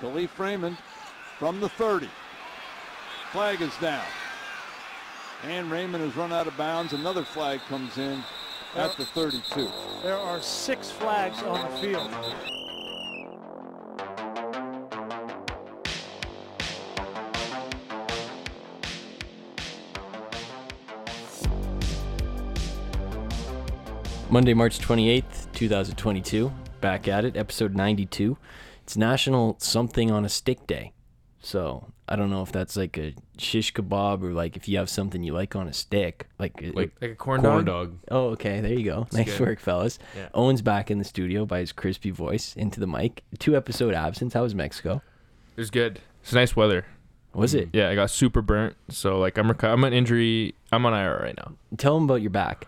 Kalif Raymond from the 30. Flag is down. And Raymond has run out of bounds. Another flag comes in at the 32. There are six flags on the field. Monday, March 28th, 2022. Back at it, episode 92. It's National Something on a Stick Day. So I don't know if that's like a shish kebab or like if you have something you like on a stick. Like, it- Like like a corn, corn dog. oh, okay, there you go. nice good. work, fellas. Yeah. Owen's back in the studio by his crispy voice into the mic. Two episode absence. How was Mexico? It was good. It's nice weather. Was it? Yeah, I got super burnt. So like I'm reco- I'm an injury. I'm on IR right now. Tell him about your back.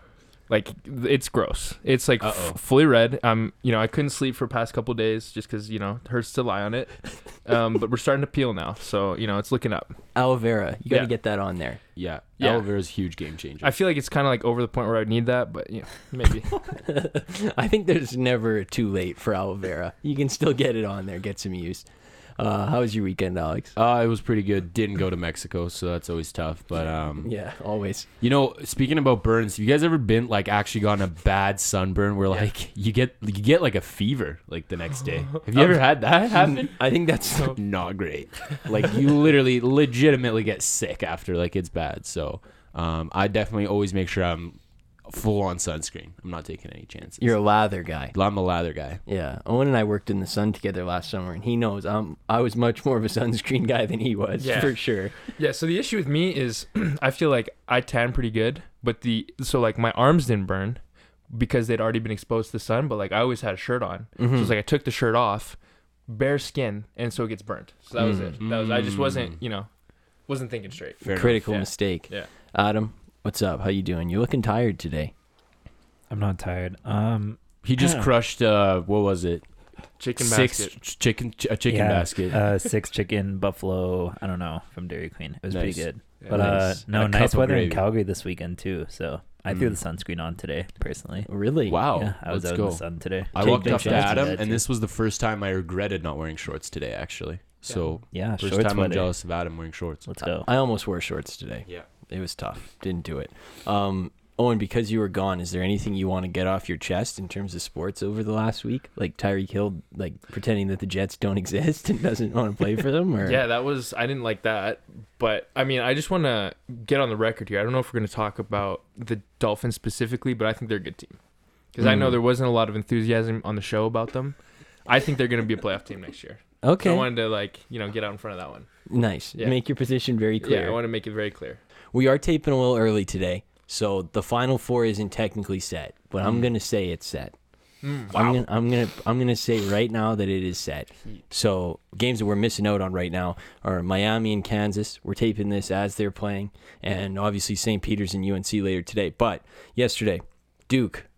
Like it's gross. It's like f- fully red. Um, you know, I couldn't sleep for past couple days just because you know it hurts to lie on it. Um, but we're starting to peel now, so you know it's looking up. Aloe vera. You got to Yeah. get that on there. Yeah, Yeah. aloe vera is a huge game changer. I feel like it's kind of like over the point where I need that, but you know, maybe. I think there's never too late for aloe vera. You can still get it on there, get some use. Uh, how was your weekend, Alex? uh, it was pretty good. Didn't go to Mexico, so that's always tough. But um, Yeah, always. you know, speaking about burns, have you guys ever been like actually gotten a bad sunburn where like you get you get like a fever like the next day? Have you ever had that happen? I think that's Not great. Like you literally legitimately get sick after like it's bad. So um, I definitely always make sure I'm full on sunscreen. I'm not taking any chances. you're a lather guy. I'm a lather guy. Yeah, Owen and I worked in the sun together last summer, and he knows um I was much more of a sunscreen guy than he was Yeah. for sure. yeah. So the issue with me is I feel like I tan pretty good, but the so like my arms didn't burn because they'd already been exposed to the sun. But like I always had a shirt on, so Mm-hmm. it's like I took the shirt off, bare skin, and so it gets burnt. So that was it. That was I just wasn't you know wasn't thinking straight. Fair. Critical Yeah. mistake. Yeah. Adam, what's up? How you doing? You're looking tired today. I'm not tired. Um, He just Yeah. crushed. Uh, what was it? Chicken Six basket. ch- chicken, ch- a chicken yeah, basket. Uh, six chicken buffalo. I don't know from Dairy Queen. It was Nice. pretty good. Yeah. But Nice. uh, no, And a nice of weather in gravy. Calgary this weekend too. So I threw Mm. the sunscreen on today personally. Really? wow. yeah, I was let's out go. in the sun today. I Take walked up to shots. Adam, That and this was the first time I regretted not wearing shorts today. Actually, so Yeah, first shorts time I'm weather. jealous of Adam wearing shorts. Let's go. I almost wore shorts today. Yeah. It was tough. Didn't do it. Um, Owen, because you were gone, is there anything you want to get off your chest in terms of sports over the last week? Like Tyreek Hill, like pretending that the Jets don't exist and doesn't want to play for them, or Yeah, that was I didn't like that, but I mean, I just want to get on the record here. I don't know if we're going to talk about the Dolphins specifically, but I think they're a good team because I know Mm. there wasn't a lot of enthusiasm on the show about them. I think they're going to be a playoff team next year. okay, So I wanted to like you know get out in front of that one. nice. Yeah. Make your position very clear. Yeah, I want to make it very clear. We are taping a little early today, so the final four isn't technically set, but I'm Mm. gonna say it's set. Mm, I'm gonna I'm gonna I'm gonna say right now that it is set. So games that we're missing out on right now are Miami and Kansas. We're taping this as they're playing, and obviously St. Peter's and UNC later today. But yesterday, Duke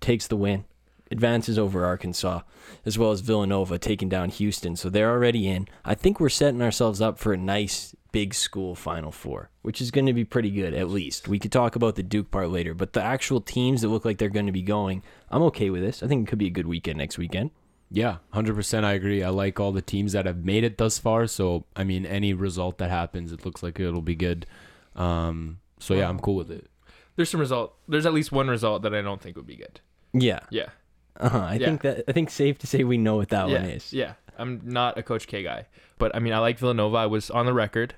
takes the win, advances over Arkansas, as well as Villanova taking down Houston. So they're already in. I think we're setting ourselves up for a nice big school Final Four, which is going to be pretty good at least. We could talk about the Duke part later, but the actual teams that look like they're going to be going, I'm okay with this. I think it could be a good weekend next weekend. Yeah, hundred percent. I agree. I like all the teams that have made it thus far. So I mean, any result that happens, it looks like it'll be good. Um, so yeah, I'm cool with it. There's some result. There's at least one result that I don't think would be good. Yeah, Yeah. uh-huh. I Yeah. think that I think safe to say we know what that yeah. one is. Yeah. I'm not a Coach K guy, but I mean I like Villanova. I was on the record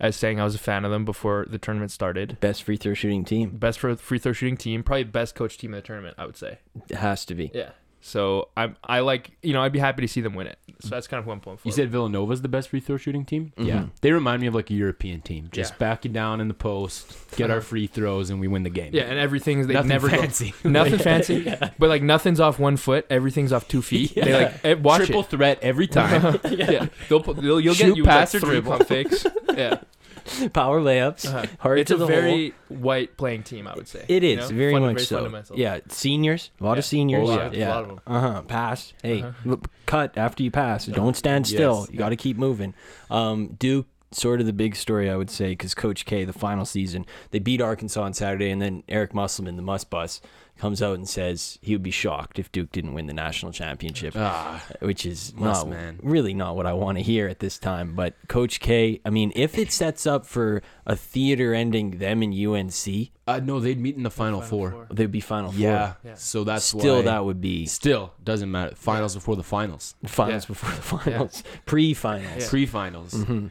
as saying I was a fan of them before the tournament started. Best free throw shooting team Best free throw shooting team, probably best coach team in the tournament. I would say. it has to be. Yeah. So I'm I like you know I'd be happy to see them win it. So that's kind of who I'm pulling for. You said Villanova's the best free throw shooting team. Mhm. Yeah, they remind me of like a European team. Just Yeah. back it down in the post, get our free throws, and we win the game. yeah, and everything's they nothing never go- fancy. nothing fancy, but like nothing's off one foot, everything's off two feet. They like eh, watch Triple it. threat every time. yeah, they'll, they'll you'll Shoot, get you pass, like, or three dribble. pump fakes. Yeah, Power layups. Uh-huh. Hard it's to a the very white playing team. I would say It is you know? very Funda- much very so. Yeah, seniors, a lot Yeah. of seniors. Yeah. lot of- a yeah. lot of them. Uh huh. Pass. Hey, Uh-huh. look, cut after you pass. Don't stand Yes. still. You got to keep moving. Um, Duke sort of the big story, I would say, because Coach K, the final season, they beat Arkansas on Saturday, and then Eric Musselman, the Muss Bus, comes out and says he would be shocked if Duke didn't win the national championship, Ah, which is not man. really not what I want to hear at this time. But Coach K, I mean, if it sets up for a theater ending, them and UNC, uh, no, they'd meet in the final, four. they'd be Final Four. Yeah, Yeah. so that's Still, why. that would be Still doesn't matter. Finals before the finals. finals Yeah. before the finals, pre-finals. Yeah. Pre-finals. Mhm.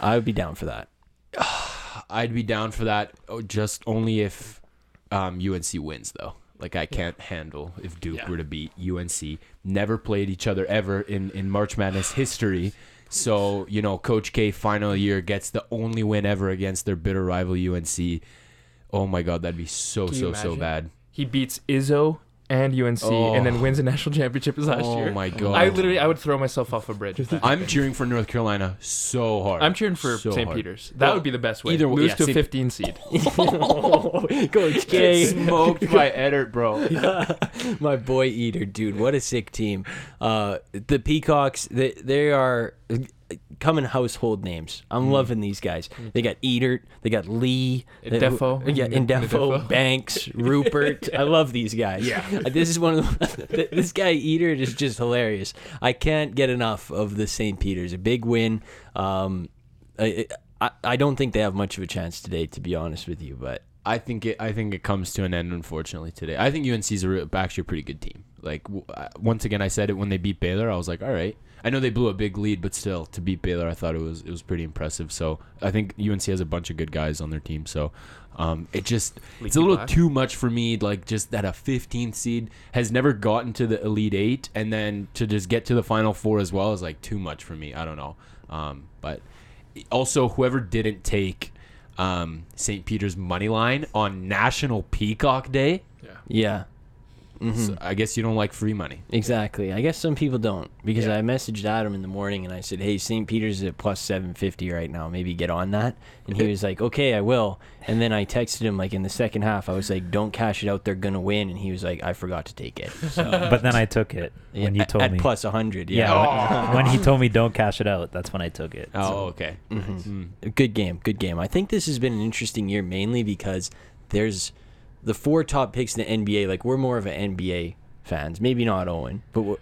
I would be down for that. I'd be down for that. oh, Just only if um, UNC wins, though. Like I can't handle if Duke Yeah. were to beat UNC. Never played each other ever in in March Madness history. So you know, Coach K final year gets the only win ever against their bitter rival UNC. Oh my God, that'd be so so so bad. He beats Izzo and UNC, and then Oh. wins a national championship last oh year. Oh my God. I literally, I would throw myself off a bridge. if that I'm cheering for North Carolina so hard. I'm cheering for So St. hard. Peter's. That Well, would be the best way. either way- lose yeah, to a 15 seed. Coach Get K, smoked by Edert, bro. my boy Eater, dude, what a sick team. Uh, the Peacocks, they they are coming household names. I'm loving these guys. They got Eater, they got Lee, they- Ndefo. yeah, Ndefo, Ndefo. Banks, Rupert. I love these guys. Yeah, this is one of the, this guy Eater is just hilarious. I can't get enough of the St. Peter's. A big win. Um, I, I I don't think they have much of a chance today, to be honest with you, but. I think it. I think it comes to an end, unfortunately, today. I think UNC's a re- actually a pretty good team. Like w- uh, once again, I said it when they beat Baylor. I was like, all right. I know they blew a big lead, but still, to beat Baylor, I thought it was it was pretty impressive. So I think UNC has a bunch of good guys on their team. So um, it just it's a little black. too much for me. Like just that a 15th seed has never gotten to the Elite Eight, and then to just get to the Final Four as well is like too much for me. I don't know. Um, but also whoever didn't take um, St. Peter's money line on National Peacock Day, Yeah. Mhm. so I guess you don't like free money. Exactly. I guess some people don't because Yeah. I messaged Adam in the morning and I said, "Hey, St. Peter's is at plus 750 right now. Maybe get on that." And he was like, "Okay, I will." And then I texted him like in the second half. I was like, "Don't cash it out. They're gonna win." And he was like, "I forgot to take it." So But then I took it when Yeah, you told me at plus 100. Yeah. yeah, when, when he told me don't cash it out, that's when I took it. Oh, okay. Mhm. Mm. Good game. Good game. I think this has been an interesting year mainly because there's the four top picks in the NBA. Like we're more of an NBA fans. Maybe not Owen, but we're,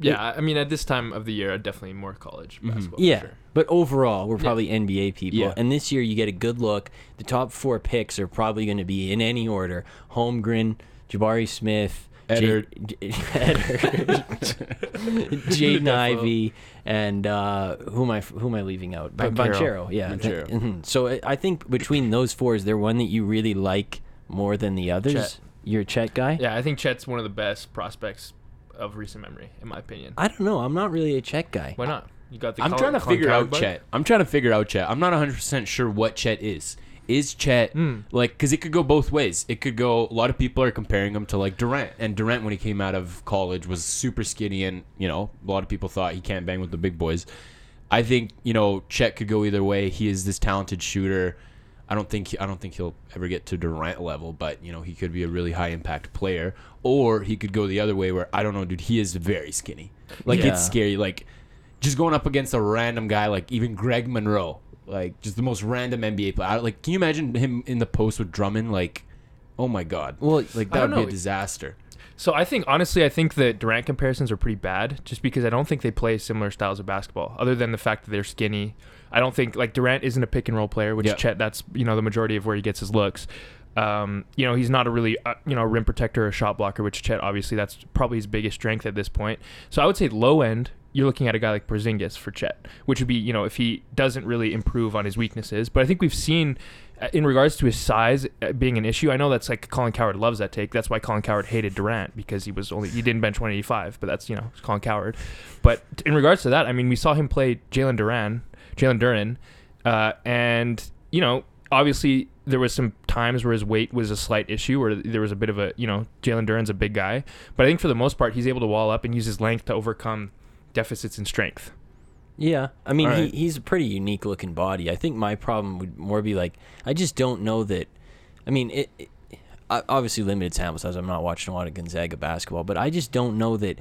Yeah, I mean, at this time of the year, definitely more college Mhm. basketball. for Yeah, sure. but overall, we're probably NBA people. Yeah. And this year, you get a good look. The top four picks are probably going to be in any order: Holmgren, Jabari Smith, Eddard. J- Eddard, Jaden Ivey, and uh, who am I who am I leaving out? Ban- Banchero. Banchero. Yeah. Banchero. So I- I think between those four, is there one that you really like more than the others? Chet. You're a Chet guy. Yeah, I think Chet's one of the best prospects of recent memory, in my opinion. I don't know. I'm not really a Chet guy. Why not? You got the. I'm Colin- trying to figure out bug? Chet. I'm trying to figure out Chet. I'm not 100% sure what Chet is. Is Chet Mm. like because it could go both ways. It could go. A lot of people are comparing him to like Durant, and Durant when he came out of college was super skinny, and you know a lot of people thought he can't bang with the big boys. I think you know Chet could go either way. He is this talented shooter. I don't think I don't think he'll ever get to Durant level, but you know he could be a really high impact player, or he could go the other way where I don't know, dude. He is very skinny. Like Yeah. it's scary. Like just going up against a random guy like even Greg Monroe, like just the most random NBA player. Like, can you imagine him in the post with Drummond? Like, oh my god, Well, like that would be a disaster. So I think honestly, I think the Durant comparisons are pretty bad, just because I don't think they play similar styles of basketball. Other than the fact that they're skinny, I don't think like Durant isn't a pick and roll player, which Yeah. Chet that's you know the majority of where he gets his looks. Um, you know he's not a really uh, you know rim protector or shot blocker, which Chet obviously that's probably his biggest strength at this point. So I would say low end. You're looking at a guy like Porzingis for Chet, which would be you know if he doesn't really improve on his weaknesses. But I think we've seen uh, in regards to his size uh, being an issue. I know that's like Colin Cowherd loves that take. That's why Colin Cowherd hated Durant because he was only he didn't bench 185, but that's you know it's Colin Cowherd. But in regards to that, I mean we saw him play Jalen Duren, Jalen Duren, uh, and you know obviously there was some times where his weight was a slight issue, where there was a bit of a you know Jalen Duren's a big guy, but I think for the most part he's able to wall up and use his length to overcome deficits in strength. Yeah, I mean, All he, he's a pretty unique looking body. I think my problem would more be like I just don't know that. I mean, it, it, obviously limited sample size. I'm not watching a lot of Gonzaga basketball, but I just don't know that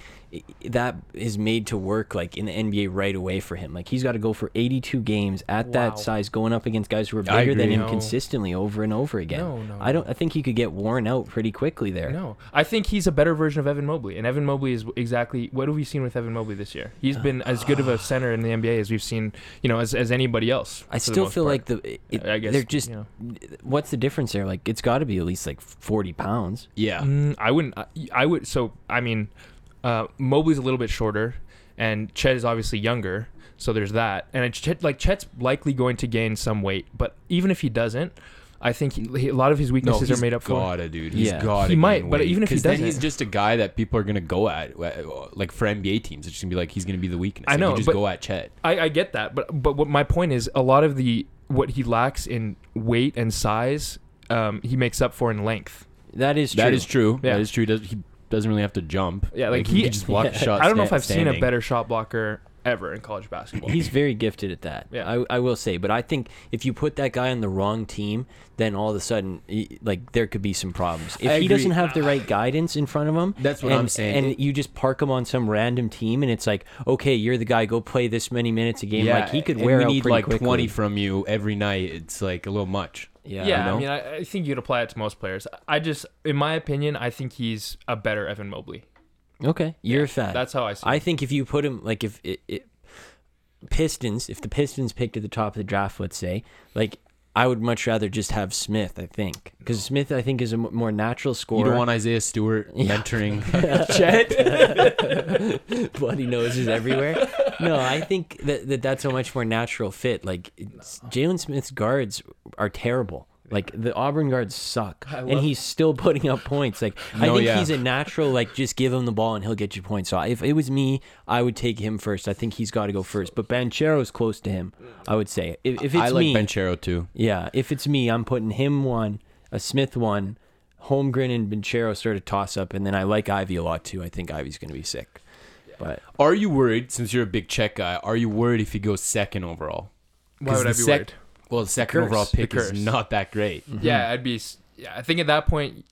that is made to work like in the NBA right away for him. Like he's got to go for 82 games at Wow. that size, going up against guys who are bigger than him No. consistently over and over again. No, no, I don't. I think he could get worn out pretty quickly there. No, I think he's a better version of Evan Mobley, and Evan Mobley is exactly what have we seen with Evan Mobley this year? He's uh, been as good of a center in the NBA as we've seen, you know, as, as anybody else. I still feel part. like the it, I guess they're just. you know. What's the difference there? Like it's got to be at least like 40 pounds. Yeah. Mm, I wouldn't. I, I would. So I mean, uh, Mobley's a little bit shorter, and Chet is obviously younger. So there's that, and it's Chet, like Chet's likely going to gain some weight, but even if he doesn't, I think he, he- a lot of his weaknesses he's are made up for. gotta, dude. He's Yeah. gotta. He might, gain but weight. even if he 'Cause then doesn't- he's just a guy that people are gonna go at, uh, like for NBA teams. It's just gonna be like he's gonna be the weakness. I Like, know, you just but- go at Chet. I, I get that, but but what my point is, a lot of the what he lacks in weight and size, um, he makes up for in length. That is true. That is true. Yeah. That is true. He, does, he doesn't really have to jump. Yeah, like, he, he- can just block the Yeah. shot. I don't know if I've seen a better shot blocker ever in college basketball. He's very gifted at that. Yeah. I, I will say, but I think if you put that guy on the wrong team, then all of a sudden, like there could be some problems. If I he agree. doesn't have the right guidance in front of him, That's what and, I'm saying. and you just park him on some random team, and it's like, okay, you're the guy, go play this many minutes a game. Yeah, like he could and wear we out need pretty like quickly. 20 from you every night. It's like a little much. Yeah, yeah, know? I mean, I, I think you'd apply it to most players. I just, in my opinion, I think he's a better Evan Mobley. Okay, you're Yeah, a fan. That's how I see. I it. think if you put him like if it, it Pistons, if the Pistons picked at the top of the draft, let's say, like I would much rather just have Smith. I think because Smith, I think, is a m- more natural scorer. You don't want Isaiah Stewart Yeah. mentoring Chet. Bloody noses everywhere. No, I think that, that that's a much more natural fit. Like it's- Jalen Smith's guards are terrible. Like the Auburn guards suck, and he's still putting up points. Like I think yeah. he's a natural. Like just give him the ball and he'll get you points. So if it was me, I would take him first. I think he's got to go first. But Banchero's close to him. I would say if, if it's I like me, Banchero too. yeah, if it's me, I'm putting him one, a Smith one, Holmgren and Banchero sort of toss up, and then I like Ivey a lot too. I think Ivey's going to be sick. But Are you worried, since you're a big check guy, are you worried if he goes second overall? Why 'Cause would I be sec- worried? Well, the second curse. overall pick is not that great. Yeah, I'd be. Yeah, I think at that point, you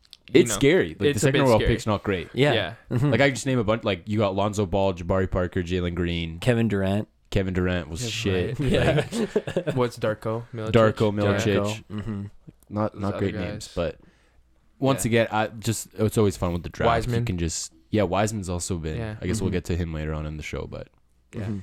It's know, scary. Like the it's a second bit overall scary. pick's not great. yeah, Yeah. Mhm. Like I just name a bunch. Like you got Lonzo Ball, Jabari Parker, Jalen Green, Kevin Durant, Kevin Durant was That's shit. right. yeah, What's Darko? Milicic? Darko Milicic. hmm Not Those not great guys. names, but once Yeah. again, I just it's always fun with the draft. You can just yeah, Wiseman's also been. Yeah. I guess we'll Mhm. get to him later on in the show, but Yeah. Mhm.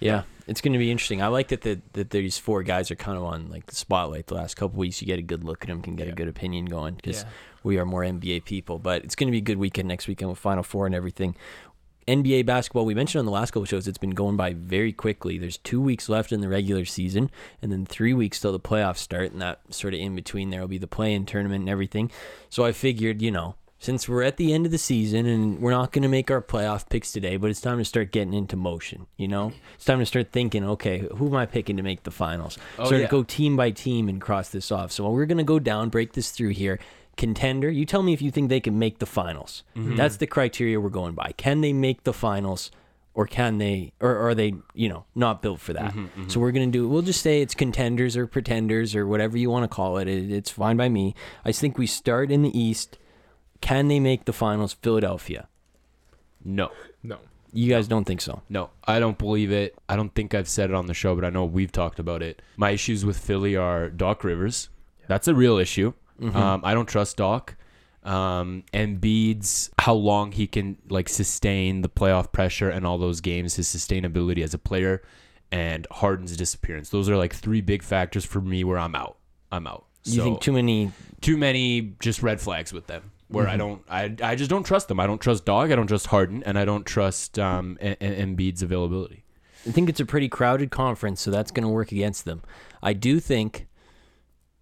yeah. It's going to be interesting. I like that the, that these four guys are kind of on like the spotlight the last couple weeks. You get a good look at them, can get a good opinion going because Yeah. we are more NBA people. But it's going to be a good weekend next weekend with Final Four and everything. NBA basketball, we mentioned on the last couple shows, it's been going by very quickly. There's two weeks left in the regular season, and then three weeks till the playoffs start, and that sort of in between there will be the play-in tournament and everything. So I figured, you know, since we're at the end of the season and we're not going to make our playoff picks today, but it's time to start getting into motion. You know, it's time to start thinking, okay, who am I picking to make the finals? Oh, sort yeah. of go team by team and cross this off. So we're going to go down, break this through here. Contender, you tell me if you think they can make the finals. Mm-hmm. That's the criteria we're going by. Can they make the finals? Or can they, or are they, you know, not built for that? Mm-hmm, So we're gonna do. We'll just say it's contenders or pretenders or whatever you want to call it. it. It's fine by me. I think we start in the East. Can they make the finals? Philadelphia. no. No. You guys don't think so? No, I don't believe it. I don't think I've said it on the show, but I know we've talked about it. My issues with Philly are Doc Rivers. That's a real issue. Um, I don't trust Doc. Um, Embiid's how long he can like sustain the playoff pressure and all those games, his sustainability as a player, and Harden's disappearance. Those are like three big factors for me where I'm out. I'm out. You So, think too many? too many just red flags with them where I don't I, I just don't trust them. I don't trust Doc, I don't trust Harden, and I don't trust um E- E- Embiid's availability. I think it's a pretty crowded conference, so that's going to work against them. I do think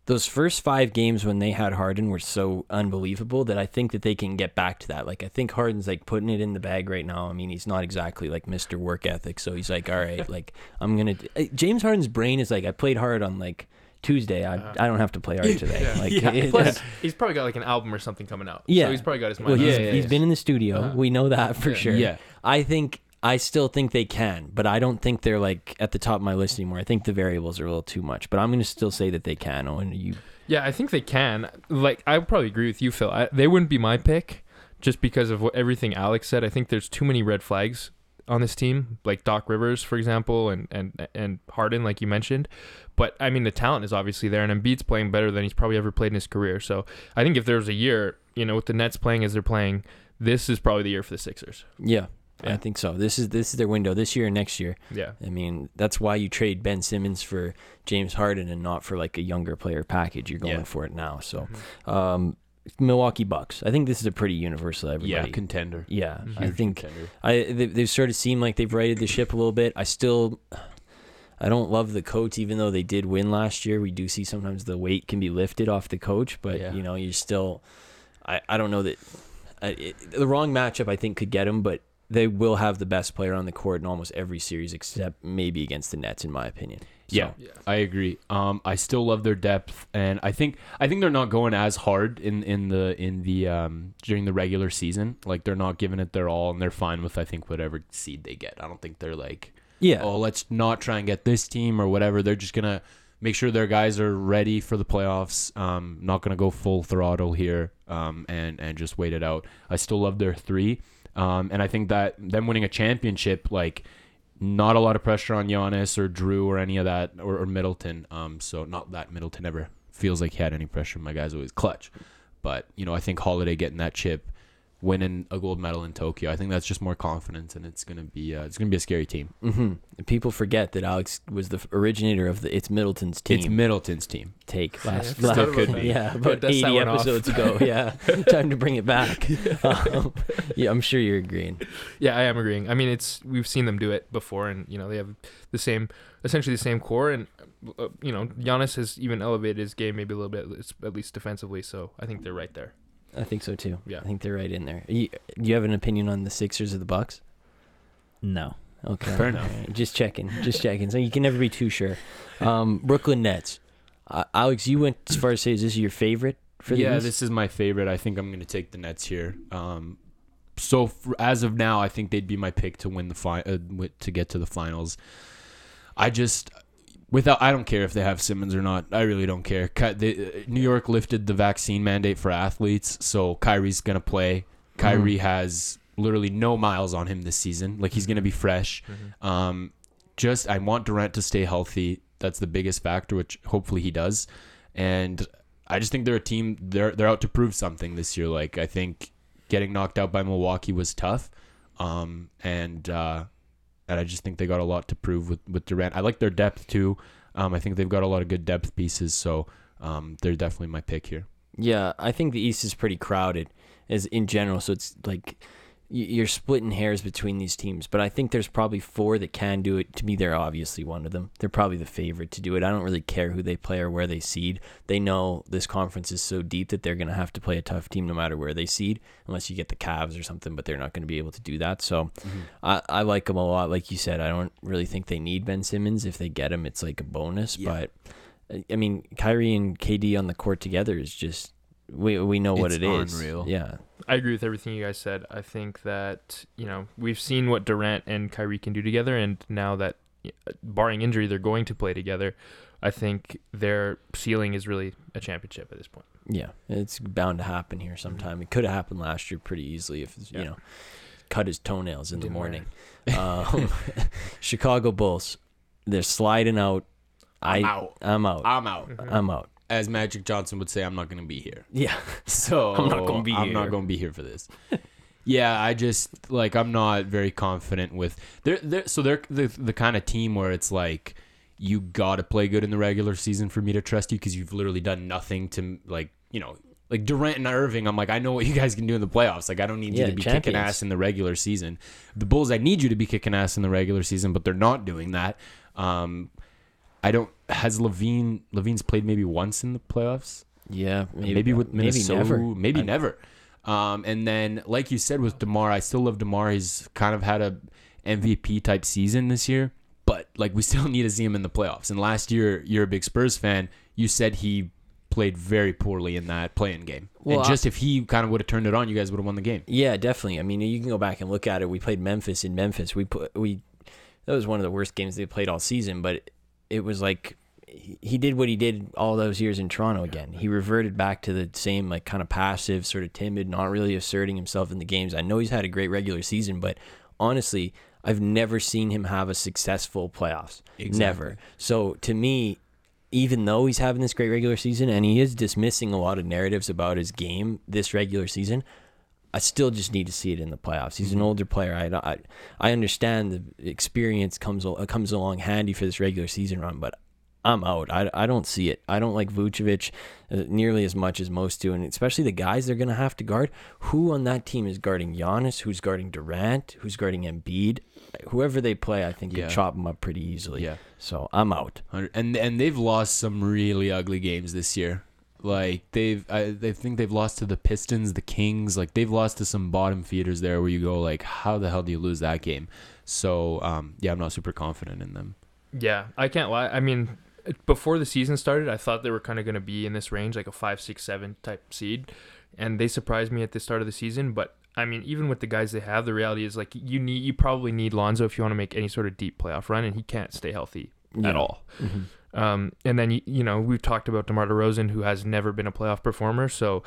those first five games when they had Harden were so unbelievable that I think that they can get back to that. Like I think Harden's like putting it in the bag right now. I mean, he's not exactly like Mr. Work Ethic, so he's like, all right, like I'm gonna. James Harden's brain is like, I played hard on like Tuesday. I I don't have to play hard today. Yeah. Like, Yeah. it- Plus, he's probably got like an album or something coming out. Yeah. So he's probably got his mind. well, on he's, it. yeah, he's yeah. been in the studio. Uh-huh. We know that for Yeah. sure. Yeah. I think I still think they can, but I don't think they're like at the top of my list anymore. I think the variables are a little too much, but I'm going to still say that they can. Oh, and you Yeah, I think they can. Like, I would probably agree with you, Phil. I, they wouldn't be my pick just because of what everything Alex said. I think there's too many red flags on this team, like Doc Rivers, for example, and and and Harden, like you mentioned. But I mean, the talent is obviously there, and Embiid's playing better than he's probably ever played in his career. So I think if there was a year, you know, with the Nets playing as they're playing, this is probably the year for the Sixers. Yeah, I think so. This is this is their window this year and next year. Yeah. I mean, that's why you trade Ben Simmons for James Harden and not for like a younger player package. You're going Yeah. for it now. So, Mm-hmm. um, Milwaukee Bucks. I think this is a pretty universal. Yeah, contender. Yeah, Mhm. I think contender. I they, they've sort of seemed like they've righted the ship a little bit. I still, I don't love the coach, even though they did win last year. We do see sometimes the weight can be lifted off the coach, but Yeah. you know you're still. I, I don't know that I, it, the wrong matchup I think could get them, but they will have the best player on the court in almost every series except maybe against the Nets, in my opinion. So, Yeah, I agree. Um, I still love their depth, and I think I think they're not going as hard in in the in the um during the regular season. Like they're not giving it their all, and they're fine with I think whatever seed they get. I don't think they're like, yeah, oh, let's not try and get this team or whatever. They're just gonna make sure their guys are ready for the playoffs. Um, not gonna go full throttle here. Um, and and just wait it out. I still love their three. Um, and I think that them winning a championship, like not a lot of pressure on Giannis or Jrue or any of that or, or Middleton. Um, so not that Middleton ever feels like he had any pressure. My guy's always clutch, but you know I think Holiday getting that chip, winning a gold medal in Tokyo, I think that's just more confidence, and it's gonna be uh, it's gonna be a scary team. hmm People forget that Alex was the originator of the It's Middleton's team. It's Middleton's team. take last, still last could be. yeah Yeah, about dust that 80 one off. episodes ago yeah time to bring it back um, yeah i'm sure you're agreeing Yeah, I am agreeing. I mean, it's we've seen them do it before, and you know they have the same, essentially the same core, and uh, you know Giannis has even elevated his game maybe a little bit, at least defensively. So I think they're right there. I think so too Yeah. i think they're right in there you, do you have an opinion on the sixers or the bucks No. okay Fair enough. All right, just checking just checking so you can never be too sure um, brooklyn nets uh, alex you went as far as say is this your favorite for the yeah, East? this is my favorite. I think I'm going to take the Nets here. Um, so f as of now, I think they'd be my pick to win the fi- uh, to get to the finals. I just without I don't care if they have Simmons or not. I really don't care. Ky- they, uh, New York lifted the vaccine mandate for athletes, so Kyrie's going to play. Kyrie has literally no miles on him this season. Like he's going to be fresh. Um, just I want Durant to stay healthy. That's the biggest factor, which hopefully he does. And I just think they're a team. They're they're out to prove something this year. Like I think getting knocked out by Milwaukee was tough, um, and uh, and I just think they got a lot to prove with with Durant. I like their depth too. Um, I think they've got a lot of good depth pieces. So um, they're definitely my pick here. Yeah, I think the East is pretty crowded as in general. So it's like you're splitting hairs between these teams, but I think there's probably four that can do it. To me, they're obviously one of them. They're probably the favorite to do it. I don't really care who they play or where they seed. They know this conference is so deep that they're going to have to play a tough team no matter where they seed, unless you get the Cavs or something. But they're not going to be able to do that. So mm-hmm. I, I like them a lot. Like you said, I don't really think they need Ben Simmons. If they get him, it's like a bonus. Yeah. But I- I mean, Kyrie and KD on the court together is just we we know what It's it is. unreal. Yeah, I agree with everything you guys said. I think that you know we've seen what Durant and Kyrie can do together, and now that, barring injury, they're going to play together. I think their ceiling is really a championship at this point. yeah, it's bound to happen here sometime. It could have happened last year pretty easily if Yeah. you know cut his toenails in the Didn't morning. um, Chicago Bulls, they're sliding out. I'm out. I'm out. I'm out. I'm out. As Magic Johnson would say, I'm not going to be here. Yeah, So I'm not gonna be I'm here. not going to be here for this. yeah, I just like I'm not very confident with they're, they're so they're the the kind of team where it's like you got to play good in the regular season for me to trust you because you've literally done nothing to like you know like Durant and Irving. I'm like I know what you guys can do in the playoffs. Like I don't need Yeah, you to be kicking ass in the regular season. The Bulls, I need you to be kicking ass in the regular season, but they're not doing that. Um, I don't. Has LaVine LaVine's played maybe once in the playoffs? yeah. maybe, Maybe, with Minnesota, Maybe never. maybe never. Um, and then, like you said with Demar, I still love Demar. He's kind of had a MVP type season this year, but like we still need to see him in the playoffs. And last year, you're a big Spurs fan. You said he played very poorly in that playing game. Well, and I- just if he kind of would have turned it on, you guys would have won the game. Yeah, definitely. I mean, you can go back and look at it. We played Memphis in Memphis. We put we that was one of the worst games they played all season, but it was like he did what he did all those years in Toronto again. He reverted back to the same like kind of passive, sort of timid, not really asserting himself in the games. I know he's had a great regular season, but honestly, I've never seen him have a successful playoffs. Never. So to me, even though he's having this great regular season and he is dismissing a lot of narratives about his game this regular season, I still just need to see it in the playoffs. He's an older player. I, I, I understand the experience comes comes along handy for this regular season run, but I'm out. I, I don't see it. I don't like Vucevic uh, nearly as much as most do, and especially the guys they're going to have to guard. Who on that team is guarding Giannis? Who's guarding Durant? Who's guarding Embiid? Whoever they play, I think Yeah. can chop them up pretty easily. Yeah. So I'm out. And and they've lost some really ugly games this year. Like they've, I they think they've lost to the Pistons, the Kings. Like they've lost to some bottom feeders there, where you go like, how the hell do you lose that game? So um, yeah, I'm not super confident in them. Yeah, I can't lie. I mean, before the season started, I thought they were kind of going to be in this range, like a five, six, seven type seed, and they surprised me at the start of the season. But I mean, even with the guys they have, the reality is like you need, you probably need Lonzo if you want to make any sort of deep playoff run, and he can't stay healthy at Yeah. all. Mhm. Um, and then you, know we've talked about Demar Derozan, who has never been a playoff performer. So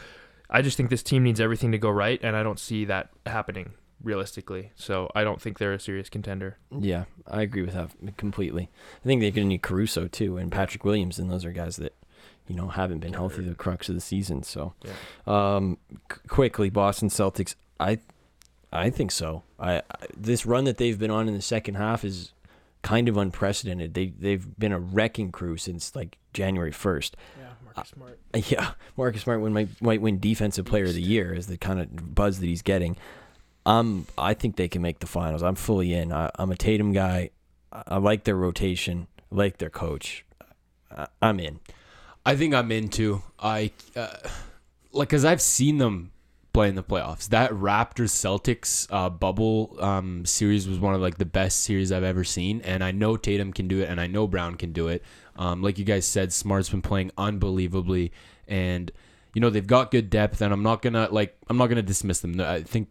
I just think this team needs everything to go right, and I don't see that happening realistically. So I don't think they're a serious contender. Yeah, I agree with that completely. I think they're going to need Caruso too and Patrick Williams, and those are guys that you know haven't been healthy the crux of the season. So, um, c- quickly, Boston Celtics. I, I think so. I, I this run that they've been on in the second half is kind of unprecedented. They they've been a wrecking crew since like January first. Yeah, Marcus Smart. Yeah, Marcus Smart win, might might win Defensive Player of the Year is the kind of buzz that he's getting. Um, I think they can make the finals. I'm fully in. I, I'm a Tatum guy. I, I like their rotation. I like their coach. I, I'm in. I think I'm into. I uh, like because I've seen them play in the playoffs. That Raptors Celtics uh, bubble um, series was one of like the best series I've ever seen, and I know Tatum can do it, and I know Brown can do it. Um, like you guys said, Smart's been playing unbelievably, and you know they've got good depth, and I'm not gonna like I'm not gonna dismiss them. I think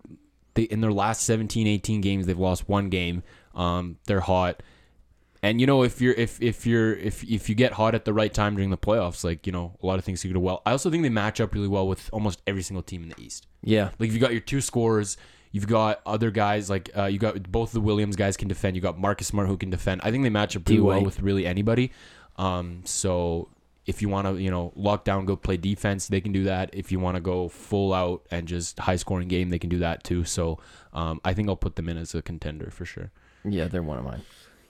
they in their last 17, 18 games they've lost one game. Um, they're hot. And you know, if you're if if you're if if you get hot at the right time during the playoffs, like you know, a lot of things can go well. I also think they match up really well with almost every single team in the East. Yeah, Like if you got your two scorers, you've got other guys like uh, you got both the Williams guys can defend. You got Marcus Smart who can defend. I think they match up pretty well D-White. with really anybody. Um, so if you want to, you know, lock down, go play defense, they can do that. If you want to go full out and just high scoring game, they can do that too. So um, I think I'll put them in as a contender for sure. yeah, they're one of mine.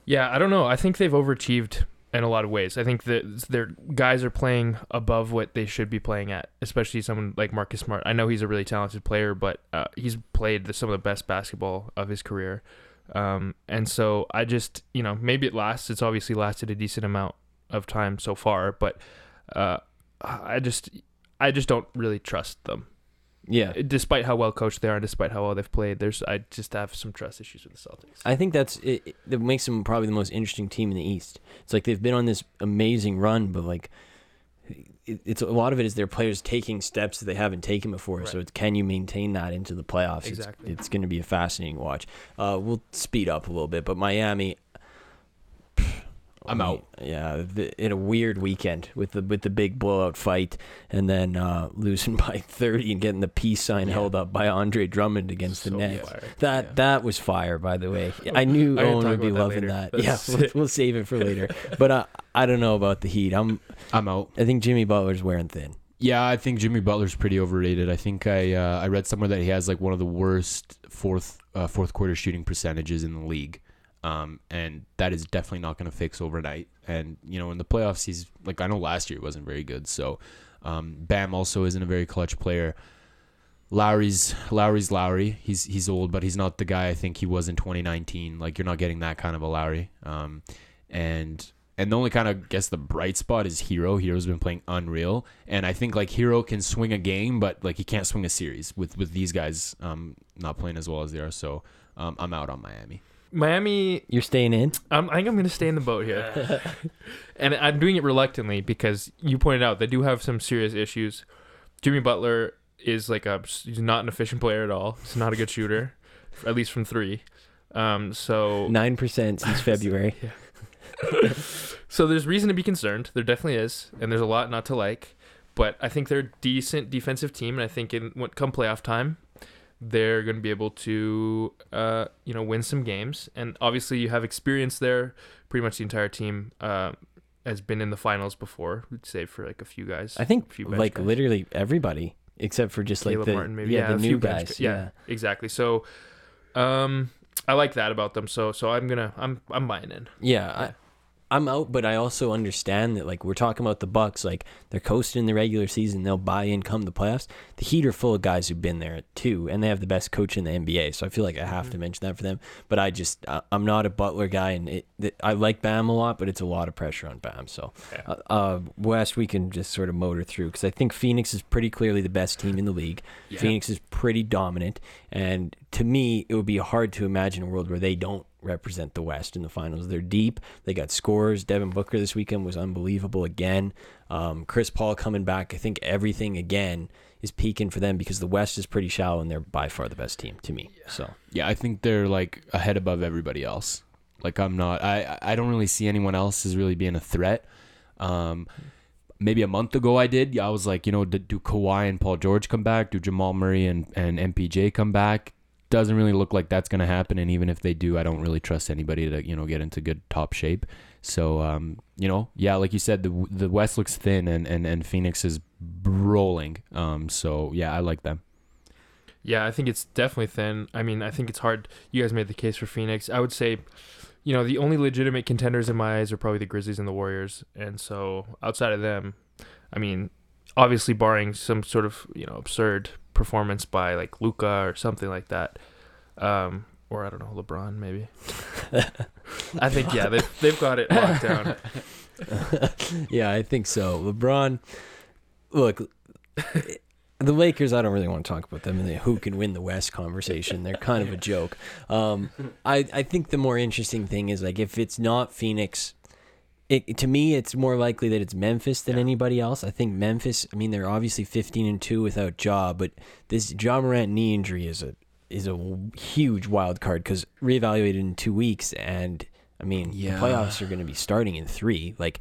Yeah, I don't know. I think they've overachieved in a lot of ways. I think that their guys are playing above what they should be playing at, especially someone like Marcus Smart. I know he's a really talented player, but uh, he's played the, some of the best basketball of his career. Um, and so I just, you know, maybe it lasts. It's obviously lasted a decent amount of time so far, but uh, I just, I just don't really trust them. Yeah, Despite how well coached they are, despite how well they've played, there's I just have some trust issues with the Celtics. I think that's it, it. That makes them probably the most interesting team in the East. It's like they've been on this amazing run, but like. it- It's a lot of it is their players taking steps that they haven't taken before. So it's can you maintain that into the playoffs? Exactly. It's, it's going to be a fascinating watch. Uh, we'll speed up a little bit, but Miami, I'm out. Yeah, the, in a weird weekend with the with the big blowout fight, and then uh, losing by thirty and getting the peace sign Yeah. held up by Andre Drummond against the So Nets. fire. That Yeah. that was fire, by the way. I knew Owen would be that loving later. that. That's yeah, we'll, we'll save it for later. But uh, I don't know about the Heat. I'm. I'm out. I think Jimmy Butler's wearing thin. Yeah, I think Jimmy Butler's pretty overrated. I think I uh, I read somewhere that he has like one of the worst fourth uh, fourth quarter shooting percentages in the league, um, and that is definitely not going to fix overnight. And you know, in the playoffs, he's like I know last year wasn't very good. So, um, Bam also isn't a very clutch player. Lowry's Lowry's Lowry. He's he's old, but he's not the guy I think he was in 2019. Like you're not getting that kind of a Lowry. Um, and and the only kind of guess the bright spot is Herro. Herro's been playing unreal, and I think like Herro can swing a game, but like he can't swing a series with with these guys um not playing as well as they are. So um, I'm out on Miami. Miami You're staying in. I'm, I think I'm going to stay in the boat here. and I'm doing it reluctantly because you pointed out they do have some serious issues. Jimmy Butler is like a he's not an efficient player at all. He's not a good shooter, at least from three. Um, so Nine percent since February. So there's reason to be concerned. There definitely is, and there's a lot not to like. But I think they're a decent defensive team, and I think in when come playoff time, they're going to be able to, uh, you know, win some games. And obviously, you have experience there. Pretty much the entire team uh, has been in the finals before, save for like a few guys. I think like guys. literally everybody except for just like the Martin, maybe. yeah, Yeah, the new bench guys. gu- yeah. exactly. So, um, I like that about them. So, so I'm gonna, I'm, I'm buying in. Yeah, I, I'm out, but I also understand that like we're talking about the Bucks, like they're coasting in the regular season, they'll buy in come the playoffs. The Heat are full of guys who've been there too, and they have the best coach in the NBA. So I feel like I have to mention that for them. But I just I, I'm not a Butler guy, and it, it, I like Bam a lot, but it's a lot of pressure on Bam. So uh, uh, West we can just sort of motor through because I think Phoenix is pretty clearly the best team in the league. Yeah. Phoenix is pretty dominant, and to me, it would be hard to imagine a world where they don't represent the West in the finals. They're deep. They got scores. Devin Booker this weekend was unbelievable again. Um, Chris Paul coming back. I think everything again is peaking for them because the West is pretty shallow and they're by far the best team to me. So Yeah, I think they're like ahead above everybody else. Like I'm not. I I don't really see anyone else as really being a threat. Um, maybe a month ago I did. I was like, you know, do, do Kawhi and Paul George come back? Do Jamal Murray and and MPJ come back? Doesn't really look like that's gonna happen. And even if they do, I don't really trust anybody to you know get into good top shape. So um, you know, yeah, like you said, the the West looks thin and and and Phoenix is rolling. Um, so yeah, I like them. Yeah, I think it's definitely thin. I mean, I think it's hard. You guys made the case for Phoenix. I would say, you know, the only legitimate contenders in my eyes are probably the Grizzlies and the Warriors. And so outside of them, I mean, obviously barring some sort of, you know, absurd performance by like Luka or something like that. Um, or I don't know, LeBron maybe. I think yeah, they've they've got it locked down. yeah, I think so. LeBron, look, the Lakers. I don't really want to talk about them and the who can win the West conversation. They're kind of a joke. Um, I I think the more interesting thing is like if it's not Phoenix. It, to me, it's more likely that it's Memphis than anybody else. I think Memphis. I mean, they're obviously fifteen and two without Ja, but this Ja Morant knee injury is a is a huge wild card because reevaluated in two weeks, and I mean, Yeah. the playoffs are going to be starting in three. Like,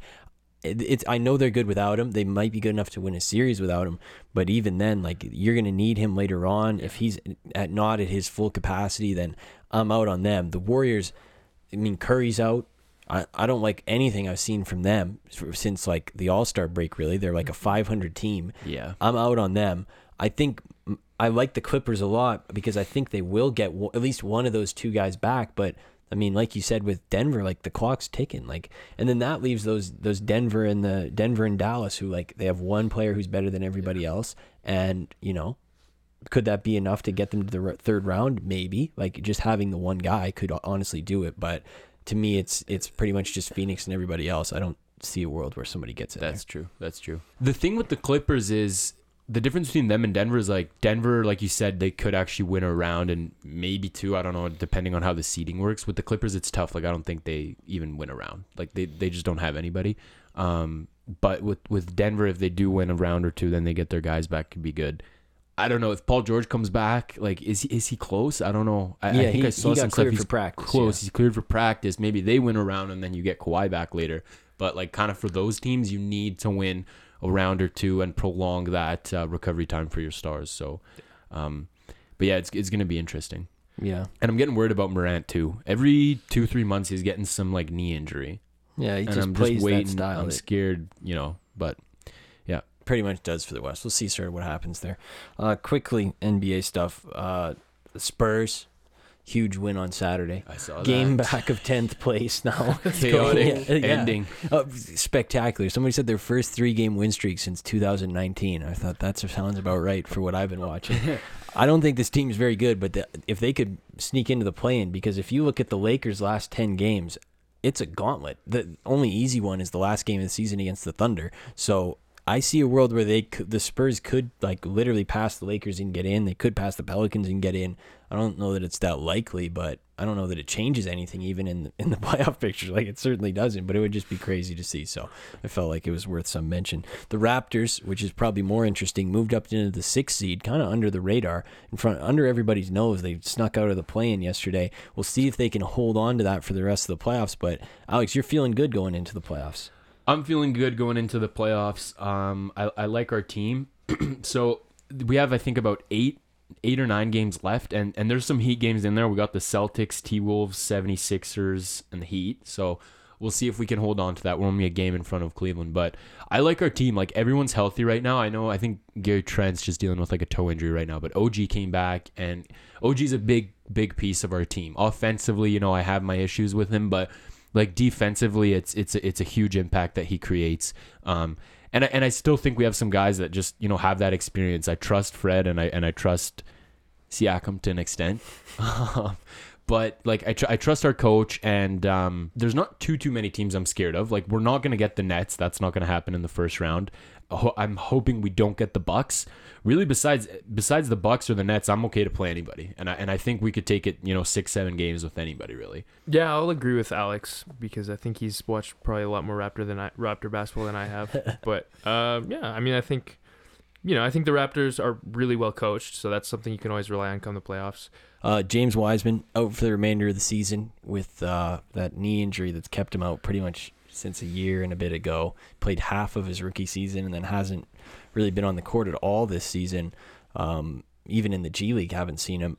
it, it's I know they're good without him. They might be good enough to win a series without him, but even then, like you're going to need him later on. If he's at not at his full capacity, then I'm out on them. The Warriors, I mean, Curry's out. I, I don't like anything I've seen from them since like the All Star break. Really, they're like a mm-hmm. 500 team. Yeah. I'm out on them. I think I like the Clippers a lot because I think they will get w- at least one of those two guys back. But I mean, like you said with Denver, like the clock's ticking. Like, and then that leaves those those Denver and the Denver and Dallas who like they have one player who's better than everybody else, and you know. Could that be enough to get them to the third round? Maybe. Like just having the one guy could honestly do it, but to me, it's it's pretty much just Phoenix and everybody else. I don't see a world where somebody gets it. That's true. That's true. The thing with the Clippers is the difference between them and Denver is like Denver, like you said, they could actually win a round and maybe two. I don't know, depending on how the seeding works. With the Clippers, it's tough. Like I don't think they even win a round. Like they, they just don't have anybody. Um, but with with Denver, if they do win a round or two, then they get their guys back. Could be good. I don't know if Paul George comes back. Like, is he is he close? I don't know. I, I Yeah, think he- I saw some He's for practice, Close. yeah. He's cleared for practice. Maybe they win a round and then you get Kawhi back later. But like, kind of for those teams, you need to win a round or two and prolong that uh, recovery time for your stars. So, um, but yeah, it's it's gonna be interesting. Yeah, And I'm getting worried about Morant too. Every two three months, he's getting some like knee injury, yeah. He and just I'm plays just waiting. that style. I'm scared, you know. But pretty much does for the West. We'll see sort of what happens there. Uh, quickly, NBA stuff. Uh, Spurs, huge win on Saturday. I saw Game back of tenth place now. chaotic Yeah, yeah. ending. Oh, spectacular. Somebody said their first three game win streak since 2019. I thought that sounds about right for what I've been watching. I don't think this team's very good, but the, if they could sneak into the play in, because if you look at the Lakers' last 10 games, it's a gauntlet. The only easy one is the last game of the season against the Thunder. So I see a world where they the Spurs could like literally pass the Lakers and get in. They could pass the Pelicans and get in. I don't know that it's that likely, but I don't know that it changes anything even in the, in the playoff picture. Like it certainly doesn't, but it would just be crazy to see. So I felt like it was worth some mention. The Raptors, which is probably more interesting, moved up into the sixth seed, kind of under the radar, in front under everybody's nose. They snuck out of the play-in yesterday. We'll see if they can hold on to that for the rest of the playoffs. But Alex, you're feeling good going into the playoffs. I'm feeling good going into the playoffs. Um, I, I like our team. so we have, I think, about eight eight or nine games left and and there's some heat games in there. We got the celtics t-wolves 76ers and the heat. So we'll see if we can hold on to that. We're only a game in front of cleveland. But i like our team. Like everyone's healthy right now. I know i think gary trent's just dealing with like a toe injury right now but og came back and og's a big big piece of our team. Offensively you know i have my issues with him but like defensively it's it's it's a huge impact that he creates um and I, and I still think we have some guys that just you know have that experience. I trust Fred and I and I trust Siakam to an extent, but like I, tr- I trust our coach and um, there's not too too many teams I'm scared of. Like we're not gonna get the Nets. That's not gonna happen in the first round. Ho- I'm hoping we don't get the Bucks. Really, besides besides the Bucks or the Nets, I'm okay to play anybody, and I and I think we could take it you know six seven games with anybody really. Yeah, I'll agree with Alex because I think he's watched probably a lot more Raptor than I Raptor basketball than I have. but um, yeah, I mean, I think you know, I think the Raptors are really well coached, so that's something you can always rely on come the playoffs. Uh, James Wiseman out for the remainder of the season with uh, that knee injury that's kept him out pretty much since a year and a bit ago. Played half of his rookie season and then hasn't really been on the court at all this season. Um, even in the G League, haven't seen him.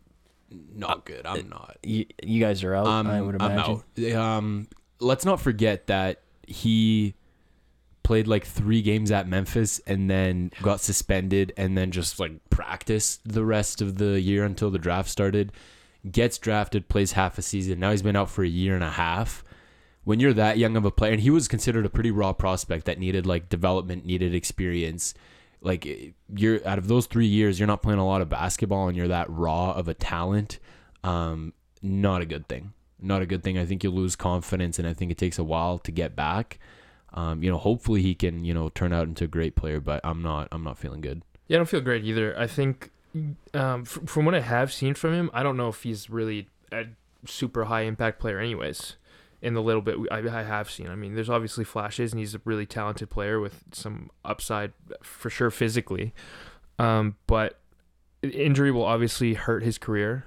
Not good. I'm not. You, you guys are out, Um, I would imagine. I'm out. Um, let's not forget that he played like three games at Memphis and then got suspended and then just like practiced the rest of the year until the draft started. Gets drafted, plays half a season. Now he's been out for a year and a half. When you're that young of a player, and he was considered a pretty raw prospect that needed like development, needed experience. Like you're out of those three years, you're not playing a lot of basketball, and you're that raw of a talent. Um, not a good thing. Not a good thing. I think you'll lose confidence, and I think it takes a while to get back. Um, you know, hopefully he can, you know, turn out into a great player, but I'm not, I'm not feeling good. Yeah, I don't feel great either. I think um, f- from what I have seen from him, I don't know if he's really a super high impact player, anyways. In the little bit I, I have seen, I mean, there's obviously flashes, and he's a really talented player with some upside for sure physically. Um, but injury will obviously hurt his career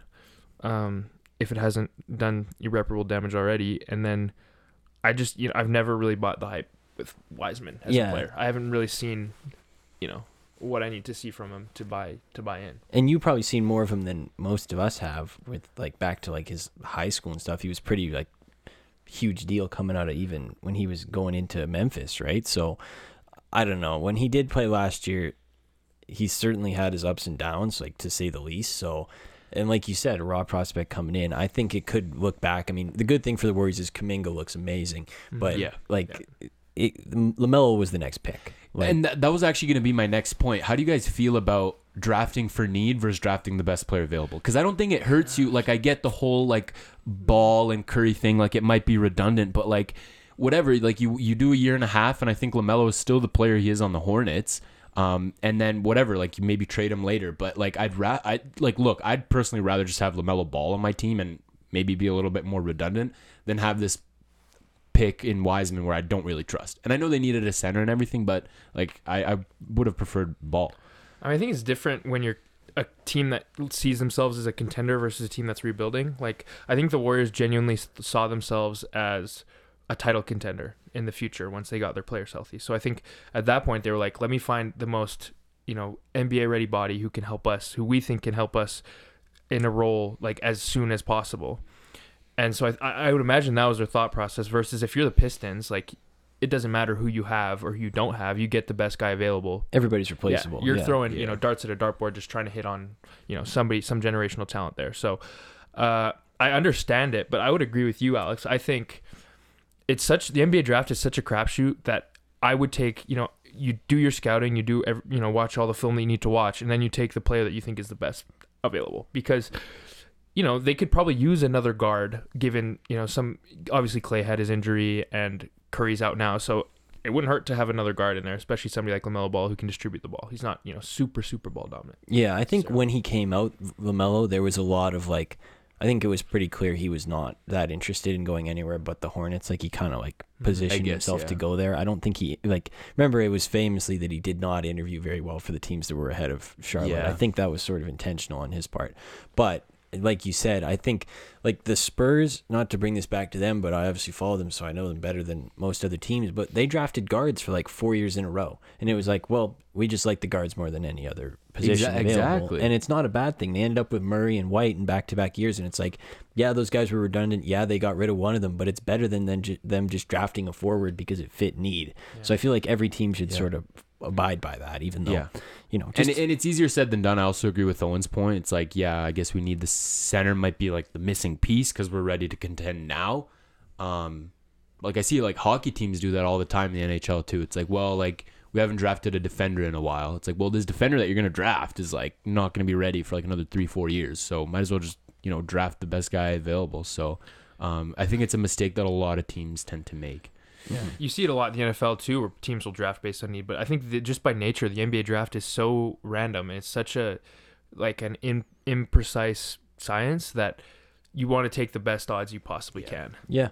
um, if it hasn't done irreparable damage already. And then I just, you know, I've never really bought the hype with Wiseman as Yeah. a player. I haven't really seen, you know, what I need to see from him to buy to buy in. And you probably seen more of him than most of us have with like back to like his high school and stuff. He was pretty like huge deal coming out of even when he was going into Memphis, right? So I don't know. When he did play last year, he certainly had his ups and downs, like to say the least. So and like you said, a raw prospect coming in, I think it could look back. I mean, the good thing for the Warriors is Kuminga looks amazing, mm-hmm. but Yeah. like it, Lamelo was the next pick. Like, and that, that was actually going to be my next point. How do you guys feel about drafting for need versus drafting the best player available? Because I don't think it hurts you. Like I get the whole like ball and Curry thing. Like it might be redundant, but like whatever. Like you you do a year and a half, and I think Lamelo is still the player he is on the Hornets. Um, and then whatever, like you maybe trade him later. But like I'd ra- I like look, I'd personally rather just have Lamelo Ball on my team and maybe be a little bit more redundant than have this pick in Wiseman where I don't really trust. And I know they needed a center and everything, but like I, I would have preferred Ball. I, mean, I think it's different when you're a team that sees themselves as a contender versus a team that's rebuilding. Like I think the Warriors genuinely saw themselves as a title contender in the future once they got their players healthy. So I think at that point they were like, let me find the most you know NBA ready body who can help us, who we think can help us in a role like as soon as possible. And so I, I would imagine that was their thought process. Versus if you're the Pistons, like it doesn't matter who you have or who you don't have, you get the best guy available everybody's yeah, replaceable. you're yeah. throwing you know darts at a dartboard, just trying to hit on you know somebody, some generational talent there. So uh, I understand it, but I would agree with you, Alex. I think it's such the NBA draft is such a crapshoot that I would take you know you do your scouting, you do ev- you know watch all the film that you need to watch, and then you take the player that you think is the best available because you know they could probably use another guard given you know some obviously Clay had his injury and Curry's out now, so it wouldn't hurt to have another guard in there, especially somebody like Lamelo Ball who can distribute the ball. He's not you know super super ball dominant. Yeah, I think So- when he came out, Lamelo, there was a lot of like, I think it was pretty clear he was not that interested in going anywhere but the Hornets. Like he kind of like hmm, positioned guess, himself to go there. I don't think he like. Remember, it was famously that he did not interview very well for the teams that were ahead of Charlotte. Yeah. I think that was sort of intentional on his part, but. Like you said, I think like the Spurs, not to bring this back to them, but I obviously follow them, so I know them better than most other teams. But they drafted guards for like four years in a row, and it was like, well, we just like the guards more than any other position Exa- available. exactly. And it's not a bad thing. They ended up with Murray and White in back to back years, and it's like, yeah, those guys were redundant. Yeah, they got rid of one of them, but it's better than, than ju- them just drafting a forward because it fit need. So I feel like every team should Yeah. sort of abide by that, even though, Yeah. you know, And, and it's easier said than done. I also agree with Owen's point. It's like, yeah, I guess we need the center might be like the missing piece because we're ready to contend now. Um, like I see like hockey teams do that all the time in the NHL too. It's like, well, like we haven't drafted a defender in a while. It's like, well, this defender that you're gonna draft is like not gonna be ready for like another three, four years. So might as well just you know draft the best guy available. So um, I think it's a mistake that a lot of teams tend to make. You see it a lot in the NFL too, where teams will draft based on need. But I think that just by nature, the NBA draft is so random and it's such a like an in, imprecise science that you want to take the best odds you possibly can. Yeah.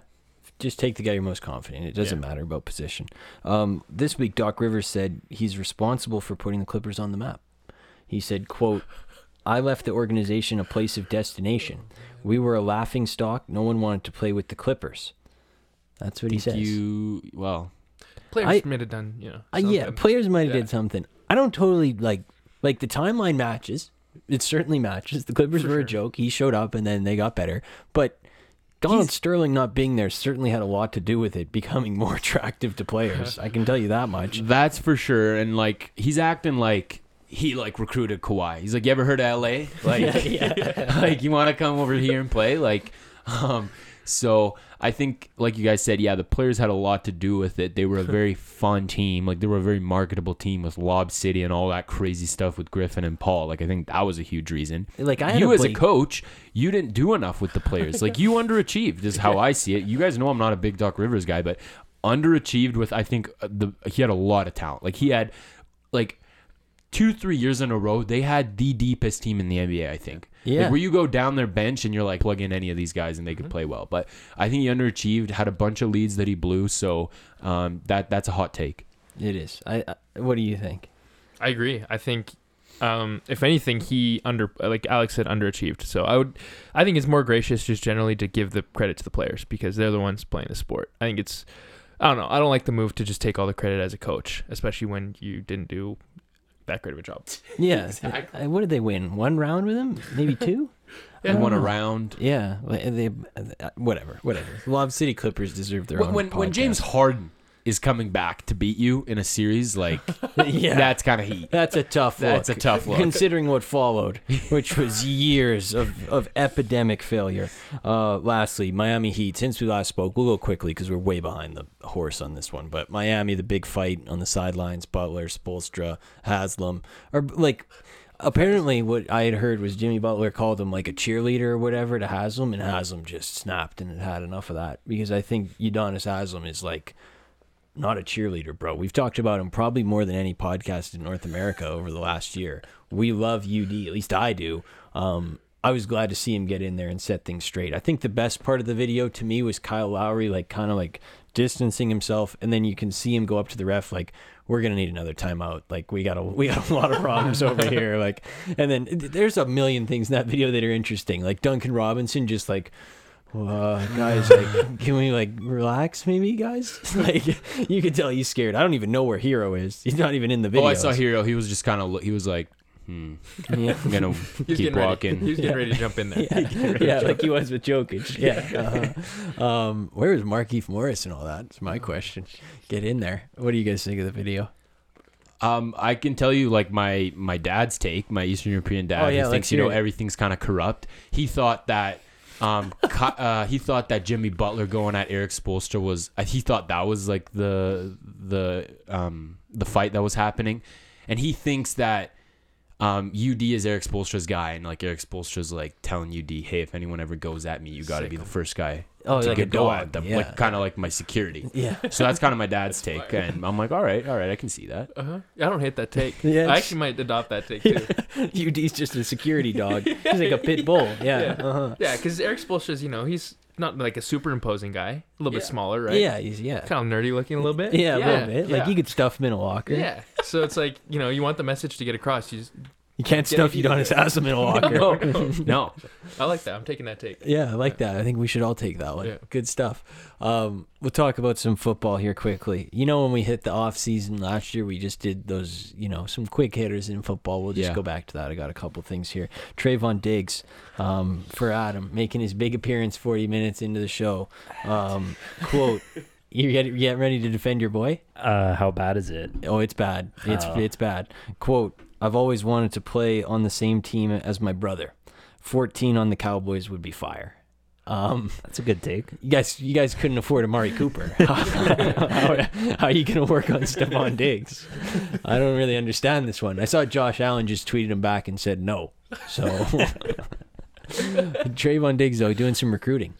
Just take the guy you're most confident. It doesn't Yeah. matter about position. Um, this week, Doc Rivers said he's responsible for putting the Clippers on the map. He said, "quote I left the organization a place of destination. We were a laughing stock. No one wanted to play with the Clippers." That's what he Think says. you well, Players I- might have done, you know. Uh, yeah, something. players might have Yeah. did something. I don't totally like like the timeline matches. It certainly matches. The Clippers For were a joke. He showed up and then they got better. But Donald He's- Sterling not being there certainly had a lot to do with it becoming more attractive to players. I can tell you that much. That's for sure. And like he's acting like he like recruited Kawhi. He's like, you ever heard of LA? Like, like you want to come over here and play? Like, um, so I think, like you guys said, yeah, the players had a lot to do with it. They were a very fun team. Like they were a very marketable team with Lob City and all that crazy stuff with Griffin and Paul. Like I think that was a huge reason. Like I you as a coach, you didn't do enough with the players. Like you underachieved is how I see it. You guys know I'm not a big Doc Rivers guy, but underachieved with I think uh, the he had a lot of talent. Like he had like two three years in a row they had the deepest team in the NBA. I think. Yeah. Like where you go down their bench and you're like plug in any of these guys and they could play well. But I think he underachieved. Had a bunch of leads that he blew. So um, that that's a hot take. It is. I, I what do you think? I agree. I think, um, if anything, he under like Alex said, underachieved. So I would, I think it's more gracious just generally to give the credit to the players because they're the ones playing the sport. I think it's, I don't know. I don't like the move to just take all the credit as a coach, especially when you didn't do that great of a job. Yeah. Uh, What did they win? One round with him? Maybe two? He won a round. Yeah. well, They whatever. Whatever. Lob City Clippers deserve their When own. when, when. James Harden is coming back to beat you in a series, like yeah. that's kind of heat. That's a tough That's look. a tough look. Considering what followed, which was years of, of epidemic failure. Uh, lastly, Miami Heat. Since we last spoke, we'll go quickly because we're way behind the horse on this one. But Miami, the big fight on the sidelines, Butler, Spoelstra, Haslem. Or, like, apparently what I had heard was Jimmy Butler called him, like, a cheerleader or whatever to Haslem, and Haslem just snapped and had enough of that. Because I think Udonis Haslem is, like, not a cheerleader, bro. We've talked about him probably more than any podcast in North America over the last year. We love UD, at least I do. Um, I was glad to see him get in there and set things straight. I think the best part of the video to me was Kyle Lowry, like kind of like distancing himself, and then you can see him go up to the ref, like, "We're gonna need another timeout. Like, we got a we got a lot of problems over here." Like, and then th- there's a million things in that video that are interesting. Like Duncan Robinson just like uh, guys, like, can we like relax, maybe, guys? like, you can tell he's scared. I don't even know where Herro is. He's not even in the video. Oh, I saw Herro. He was just kind of. He was like, hmm. Yeah, I'm gonna He keep getting ready. walking. He was getting ready to jump in there. yeah, yeah like he was with Jokic. Yeah. Uh-huh. Um, where is Markieff Morris and all that? That's my question. Get in there. What do you guys think of the video? Um, I can tell you like my my dad's take, my Eastern European dad, Oh, yeah, who thinks you know it. everything's kind of corrupt. He thought that. Um, uh, he thought that Jimmy Butler going at Erik Spoelstra was. Uh, he thought that was like the the um the fight that was happening, and he thinks that um, UD is Erik Spoelstra's guy, and like Erik Spoelstra's like telling UD, hey, if anyone ever goes at me, you got to be the first guy Oh, to like a get go dog, at them, yeah. like kind of like my security. Yeah. So that's kind of my dad's take, and I'm like, all right, all right, I can see that. Uh-huh. I don't hate that take. Yeah, I actually might adopt that take too. UD's just a security dog. He's like a pit bull. Yeah. Yeah. Uh-huh. Yeah, because Erik Spoelstra's, you know, he's not like a super imposing guy. A little bit Yeah. smaller, right? Yeah, he's yeah. Kind of nerdy looking a little bit. Yeah, a little bit. Like yeah. you could stuff him in a locker. Yeah. So it's like, you know, you want the message to get across. You just, You can't Yeah, stuff you- don't Udonis Haslem in a locker. no, no. No, I like that. I'm taking that take. Yeah, I like that. I think we should all take that one. Yeah. Good stuff. Um, we'll talk about some football here quickly. You know, when we hit the off season last year, we just did those, you know, some quick hitters in football. We'll just Yeah. go back to that. I got a couple things here. Trevon Diggs, um, for Adam, making his big appearance 40 minutes into the show. Um, quote, you get, you get ready to defend your boy? Uh, how bad is it? Oh, it's bad. It's Oh. it's bad. Quote, I've always wanted to play on the same team as my brother. 14 on the Cowboys would be fire. Um, That's a good take. you guys, you guys couldn't afford Amari Cooper. how, how are you going to work on Stefon Diggs? I don't really understand this one. I saw Josh Allen just tweeted him back and said no. So Trevon Diggs though doing some recruiting.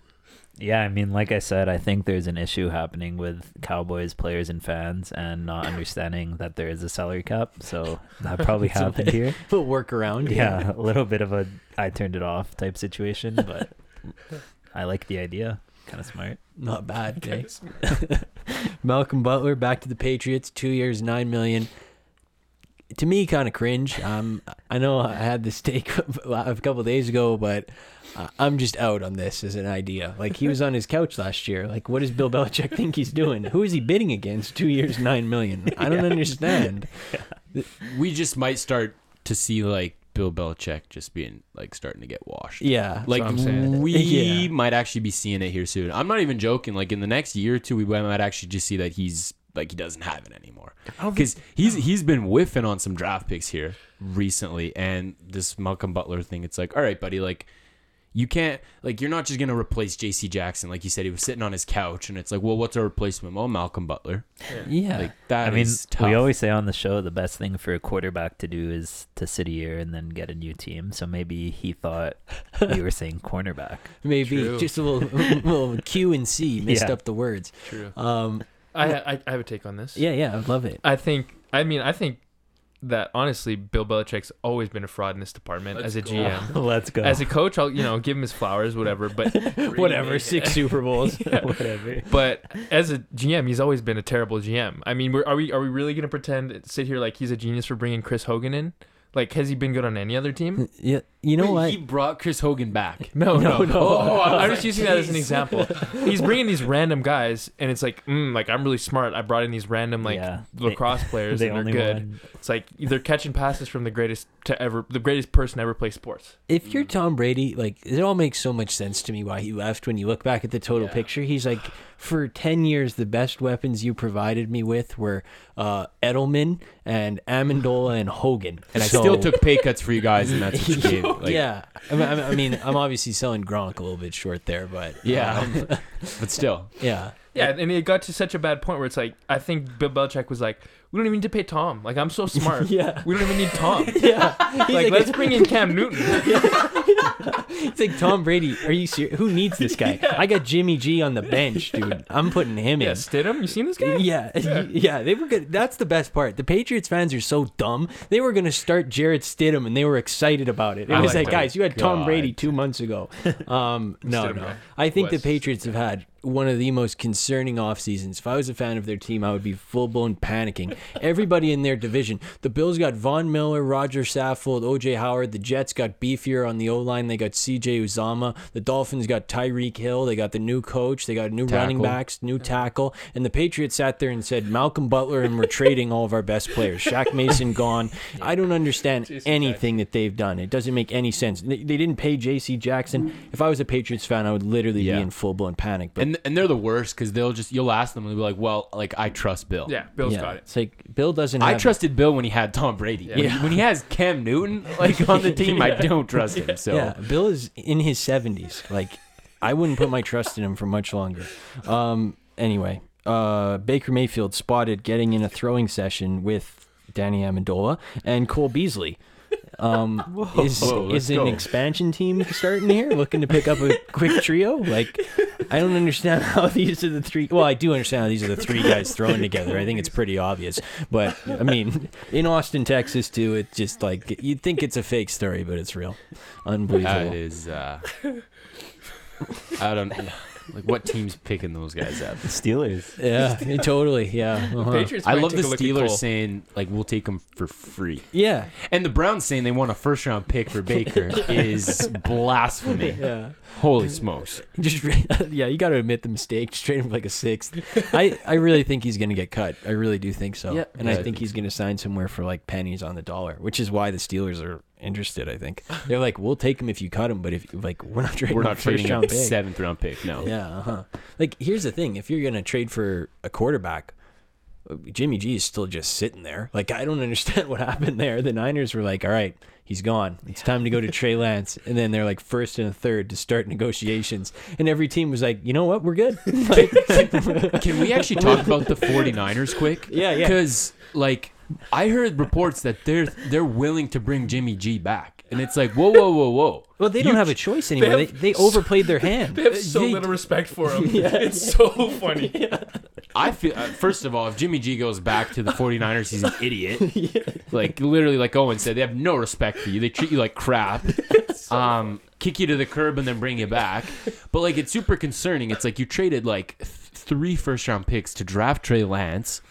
Yeah, I mean, like I said, I think there's an issue happening with Cowboys players and fans and not understanding that there is a salary cap. So that probably a happened bit- here. Little workaround. Yeah, a little bit of a I turned it off type situation, but I like the idea. Kind of smart. Not bad. eh? Malcolm Butler back to the Patriots. Two years, nine million. To me, kind of cringe. Um, I know I had this take a couple days ago, but uh, I'm just out on this as an idea. Like he was on his couch last year. Like, what does Bill Belichick think he's doing? Who is he bidding against? Two years, nine million. I don't understand. we just might start to see like Bill Belichick just being like starting to get washed. Yeah, Like I'm saying. we Yeah. might actually be seeing it here soon. I'm not even joking. Like in the next year or two, we might actually just see that he's like he doesn't have it anymore because he's he's been whiffing on some draft picks here recently, and this Malcolm Butler thing. It's like, all right, buddy, like. You can't like you're not just gonna replace J.C. Jackson like you said he was sitting on his couch and it's like well what's our replacement well Malcolm Butler yeah. like that I mean, is tough. we always say on the show the best thing for a quarterback to do is to sit a year and then get a new team. So maybe he thought you were saying cornerback. Maybe True. just a little, little Q and C missed Yeah. up the words. True. Um, I, I, I have a take on this. yeah, yeah, I love it. I think, I mean, I think that honestly, Bill Belichick's always been a fraud in this department as a GM. Let's go. As a coach, I'll you know give him his flowers, whatever. But Whatever, six Super Bowls. Whatever. but as a GM, he's always been a terrible GM. I mean, we're, are we are we really gonna pretend sit here like he's a genius for bringing Chris Hogan in? Like, has he been good on any other team? Yeah, you know Wait, what? he brought Chris Hogan back No, no, no. Oh, I'm just using that as an example. He's bringing these random guys, and it's like, mm, like I'm really smart. I brought in these random like Yeah. lacrosse players, They and they're good. won. It's like they're catching passes from the greatest to ever, the greatest person to ever play sports. if you're Tom Brady, like it all makes so much sense to me why he left. When you look back at the total Yeah. picture, he's like, for ten years, the best weapons you provided me with were uh, Edelman and Amendola and Hogan, and I So- still took pay cuts for you guys and that's what you gave like, yeah, I mean, I mean- I mean, I'm obviously selling Gronk a little bit short there, but Yeah. um, but still yeah, Yeah, and it got to such a bad point where it's like I think Bill Belichick was like, we don't even need to pay Tom. Like I'm so smart. Yeah. we don't even need Tom. yeah. He's like, let's bring in Cam Newton. It's like Tom Brady. Are you serious? Who needs this guy? I got Jimmy G on the bench, dude. I'm putting him yeah, in. Stidham. You seen this guy? Yeah, yeah, they were good. That's the best part. The Patriots fans are so dumb. They were gonna start Jarrett Stidham, and they were excited about it. It I was like like, guys, you had Tom Brady two months ago. Um, no, Stidham no. guy. I think West. the Patriots have had one of the most concerning off seasons. If I was a fan of their team, I would be full blown panicking. Everybody in their division. The Bills got Von Miller, Rodger Saffold, OJ Howard. The Jets got beefier on the O line. They got CJ Uzomah. The Dolphins got Tyreek Hill. They got the new coach. They got new running backs, new tackle. And the Patriots sat there and said, Malcolm Butler, and we're trading all of our best players. Shaq Mason gone. I don't understand anything that they've done. It doesn't make any sense. They, they didn't pay J.C. Jackson. If I was a Patriots fan, I would literally Yeah. be in full blown panic. But and and they're the worst because they'll just you'll ask them and they'll be like well like I trust Bill Yeah, Bill's yeah, got it. it's like Bill doesn't. I have- trusted Bill when he had Tom Brady. When, Yeah. when he has Cam Newton like on the team, I don't trust him. So Yeah, Bill is in his seventies. Like, I wouldn't put my trust in him for much longer. Um. Anyway, uh, Baker Mayfield spotted getting in a throwing session with Danny Amendola and Cole Beasley. Um, is Whoa, is an go. expansion team starting here, looking to pick up a quick trio? Like, I don't understand how these are the three. Well, I do understand how these are the three guys thrown together. I think it's pretty obvious. But I mean, in Austin, Texas, too, it's just like you'd think it's a fake story, but it's real. Unbelievable. That is. Uh, I don't like what team's picking those guys up. The Steelers. Yeah, totally. Yeah. uh-huh. Patriots I might love take the a look at Steelers Cole. saying like we'll take them for free, Yeah. and the Browns saying they want a first round pick for Baker is blasphemy. Yeah. Holy smokes! Just yeah, you got to admit the mistake. Just trade him for like a sixth. I I really think he's going to get cut. I really do think so. Yeah. and Yeah, I I think think he's going to sign somewhere for like pennies on the dollar, which is why the Steelers are interested. I think they're like, we'll take him if you cut him, but if like we're not trading We're not trading a round pick. seventh round pick. No. Yeah, uh-huh. Like here's the thing: if you're gonna trade for a quarterback, Jimmy G is still just sitting there. Like I don't understand what happened there. The Niners were like, "All right, he's gone. It's time to go to Trey Lance," and then they're like first and a third to start negotiations, and every team was like, "You know what? We're good." like, Can we actually talk about the 49ers quick? Yeah, yeah. Because like I heard reports that they're they're willing to bring Jimmy G back, and it's like whoa, whoa, whoa, whoa. well, they don't have a choice anymore. They, have they, overplayed their hand. They have so They- little respect for him. it's so funny. I feel uh, first of all, if Jimmy G goes back to the 49ers, he's an idiot. Like literally, like Owen said, they have no respect for you. They treat you like crap. Um, kick you to the curb and then bring you back. But like, it's super concerning. It's like you traded like th- three first round picks to draft Trey Lance.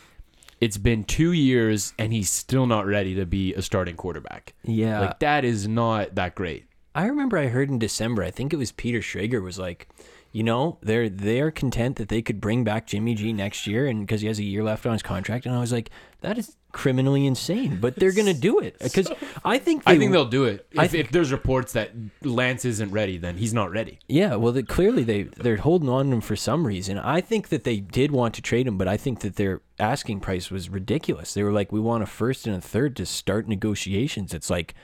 It's been two years and he's still not ready to be a starting quarterback. Yeah, Like that is not that great. I remember I heard in December, I think it was Peter Schrager was like, you know, they're they're content that they could bring back Jimmy G next year and because he has a year left on his contract and I was like, that is criminally insane, but they're going to do it because I think I they- think they'll do it. If, I if there's reports that Lance isn't ready, then he's not ready. Yeah, well, they, clearly they they're holding on to him for some reason. I think that they did want to trade him, but I think that their asking price was ridiculous. They were like, "We want a first and a third to start negotiations." It's like,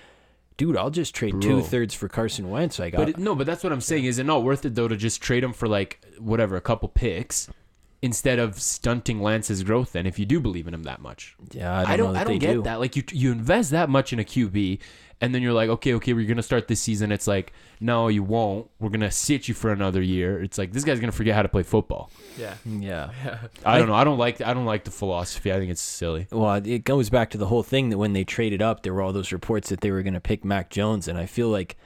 dude, I'll just trade Bro. two thirds for Carson Wentz. Like, But I- it, no, but that's what I'm saying. Is it not worth it though to just trade him for like whatever a couple picks instead of stunting Lance's growth? Then, if you do believe in him that much, yeah, I don't, I don't, know that I don't they get do. that. Like you, you invest that much in a QB, and then you're like, okay, okay, we're gonna start this season. It's like, no, you won't. We're gonna sit you for another year. It's like this guy's gonna forget how to play football. Yeah. Yeah. I don't know. I don't like. I don't like the philosophy. I think it's silly. Well, it goes back to the whole thing that when they traded up, there were all those reports that they were going to pick Mac Jones, and I feel like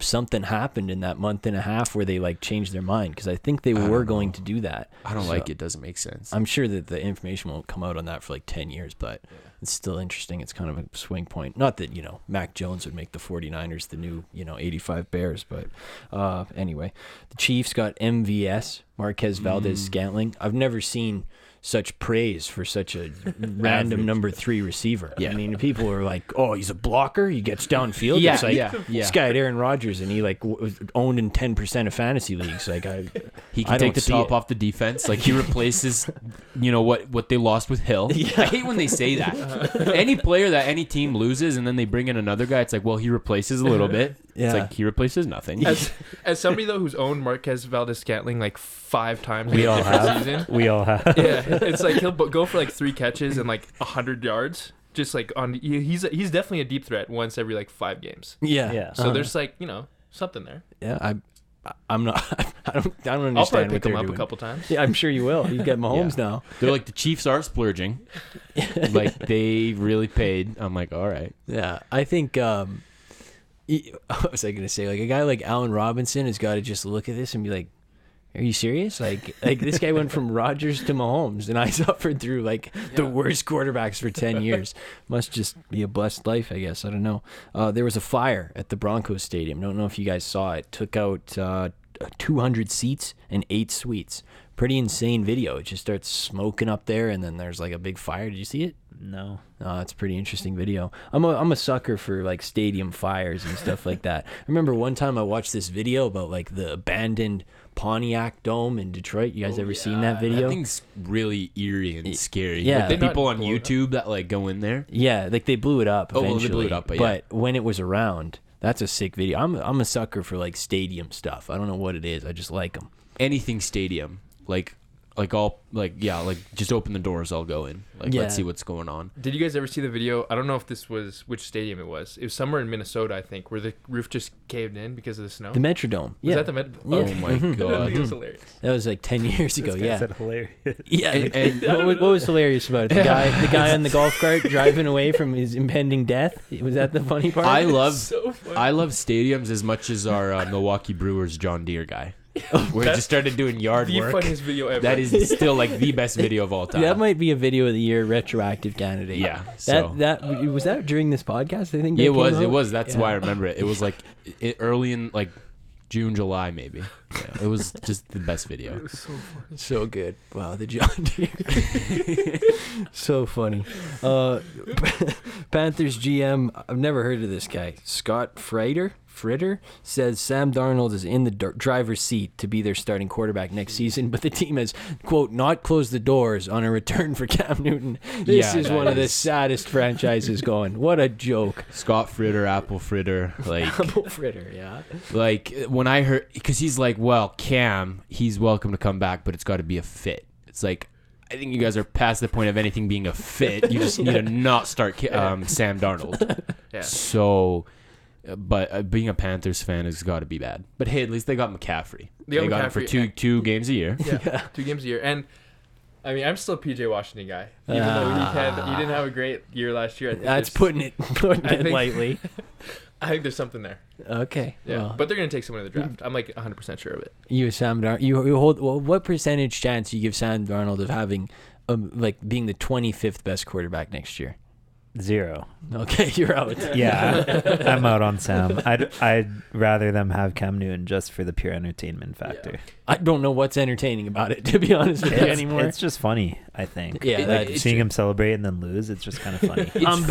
something happened in that month and a half where they like changed their mind because I think they I were going know. to do that. I don't So- like it. Doesn't make sense. I'm sure that the information won't come out on that for like 10 years, but it's still interesting. It's kind of a swing point. Not that, you know, Mac Jones would make the 49ers the new, you know, 85 Bears, but uh, anyway, the Chiefs got MVS, Marquez Valdes Mm. Scantling. I've never seen such praise for such a random number three receiver. Yeah. I mean, people are like, oh, he's a blocker. He gets downfield. Yeah, it's like, yeah, yeah. This guy had Aaron Rodgers and he like w- was owned in 10% of fantasy leagues. Like, I, He I can take the top it. off the defense. Like he replaces, you know what what they lost with Hill. I hate when they say that. any player that any team loses and then they bring in another guy, it's like, well, he replaces a little bit. Yeah. It's like he replaces nothing. As, as somebody though who's owned Marquez Valdes Scantling like five times We in a all have. season. We all have. Yeah, it's like he'll go for like three catches and like hundred yards. Just like on, he's he's definitely a deep threat once every like five games. yeah. Yeah. So Uh-huh. there's like you know something there. Yeah, I, I'm not. I don't. I don't understand I'll probably what pick him they're up doing. a couple times. Yeah, I'm sure you will. You get Mahomes Yeah. now. They're like the Chiefs are splurging. like they really paid. I'm like, all right. Yeah, I think. um e- What was I gonna say? Like a guy like Allen Robinson has got to just look at this and be like, "Are you serious? Like, like this guy went from Rodgers to Mahomes, and I suffered through like the worst quarterbacks for ten years. Must just be a blessed life, I guess. I don't know. Uh, there was a fire at the Broncos Stadium. Don't know if you guys saw it. Took out uh, 200 seats and eight suites. Pretty insane video. It just starts smoking up there, and then there's like a big fire. Did you see it? No. Oh, it's a pretty interesting video. I'm a I'm a sucker for like stadium fires and stuff like that. I remember one time I watched this video about like the abandoned Pontiac Dome in Detroit. You guys oh, ever seen that video? That thing's really eerie and scary. yeah. Like the people on blow up? YouTube that like go in there. yeah, like they blew it up Oh, well, they eventually. blew it up, but yeah. when it was around, that's a sick video. I'm I'm a sucker for like stadium stuff. I don't know what it is. I just like them. Anything stadium. Like like I'll like yeah, like just open the doors. I'll go in. Like Yeah. let's see what's going on. Did you guys ever see the video? I don't know if this was which stadium it was. It was somewhere in Minnesota, I think, where the roof just caved in because of the snow. The Metrodome. was Yeah, that the Met? Yeah. Oh my that god. was hilarious. that was like ten years ago. This guy Yeah, said hilarious. yeah. And- and- what, was- what was hilarious about it? The guy, the guy on the golf cart driving away from his impending death. Was that the funny part? I love so funny. I love stadiums as much as our uh, Milwaukee Brewers John Deere guy. Where he just started doing yard the work. funniest video ever. That is still like the best video of all time. That might be a video of the year retroactive candidate. yeah. That So. that was that during this podcast. I think it came was. It was. That's Yeah. why I remember it. It was like it, early in like June, July, maybe. Yeah, it was just the best video. so funny. So good. Wow, the John Deere. so funny. Uh, Panthers GM, I've never heard of this guy. Scott Fritter, Fritter says Sam Darnold is in the dr- driver's seat to be their starting quarterback next season, but the team has, quote, not closed the doors on a return for Cam Newton. This Yeah, is one of the saddest franchises going. What a joke. Scott Fritter, Apple Fritter, like Apple Fritter, yeah. like when I heard because he's like, well, Cam, he's welcome to come back, but it's got to be a fit. It's like. I think you guys are past the point of anything being a fit. You just need to not start um, Sam Darnold. Yeah. So, but uh, being a Panthers fan has got to be bad. But hey, at least they got McCaffrey. They They, got got him for two and- two games a year. Yeah, two games a year, and I mean, I'm still a PJ Washington guy, even though he had he didn't have a great year last year. I think That's putting it, putting I it think- lightly. I think there's something there. Okay. Yeah, well. but they're gonna take someone in the draft. I'm like 100 percent sure of it. You Sam Darnold. You, you hold. Well, what percentage chance do you give Sam Darnold of having, um, like being the 25th best quarterback next year? Zero. Okay, you're out. Yeah, I'm out on Sam. I'd I'd rather them have Cam Newton just for the pure entertainment factor. I don't know what's entertaining about it, to be honest with you anymore. it's just funny. I think. Yeah, like, that- seeing him celebrate and then lose, it's just kind of funny. It's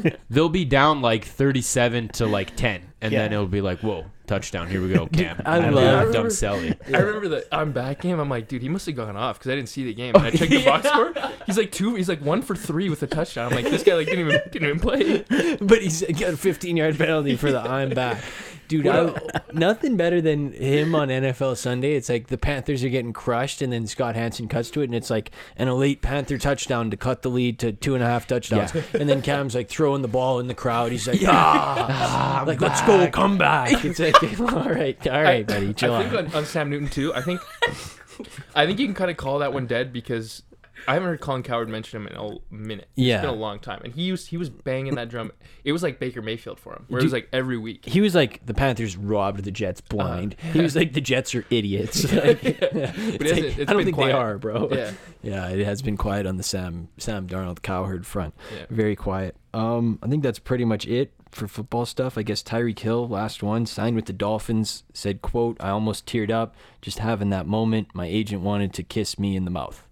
funny. They'll be down like 37 to like 10, and Yeah. then it'll be like, whoa, touchdown. Here we go, Cam. I And love- dumb Sally. I remember the I'm back game. I'm like, dude, he must have gone off because I didn't see the game. And I oh, checked the box score. He's like two. He's like one for three with a touchdown. I'm like, this guy like didn't even didn't even play. but he's got a 15 yard penalty for the I'm back. Dude, I, nothing better than him on NFL Sunday. It's like the Panthers are getting crushed, and then Scott Hanson cuts to it, and it's like an elite Panther touchdown to cut the lead to two and a half touchdowns. And then Cam's like throwing the ball in the crowd. He's like, yeah. ah, like let's go, come back. It's like, all right, all right, buddy, chill I think on, on Sam Newton too. I think I think you can kind of call that one dead because I haven't heard Colin Cowherd mention him in a minute. Yeah. it's been a long time, and he used he was banging that drum. It was like Baker Mayfield for him, where it was like every week. He was like the Panthers robbed the Jets blind. He was like the Jets are idiots. Like, But it's it like, it's I don't been think quiet. they are, bro. Yeah, Yeah, it has been quiet on the Sam Sam Darnold Cowherd front. yeah. Very quiet. Um, I think that's pretty much it for football stuff. I guess Tyreek Hill, last one, signed with the Dolphins. Said, "quote I almost teared up just having that moment. My agent wanted to kiss me in the mouth."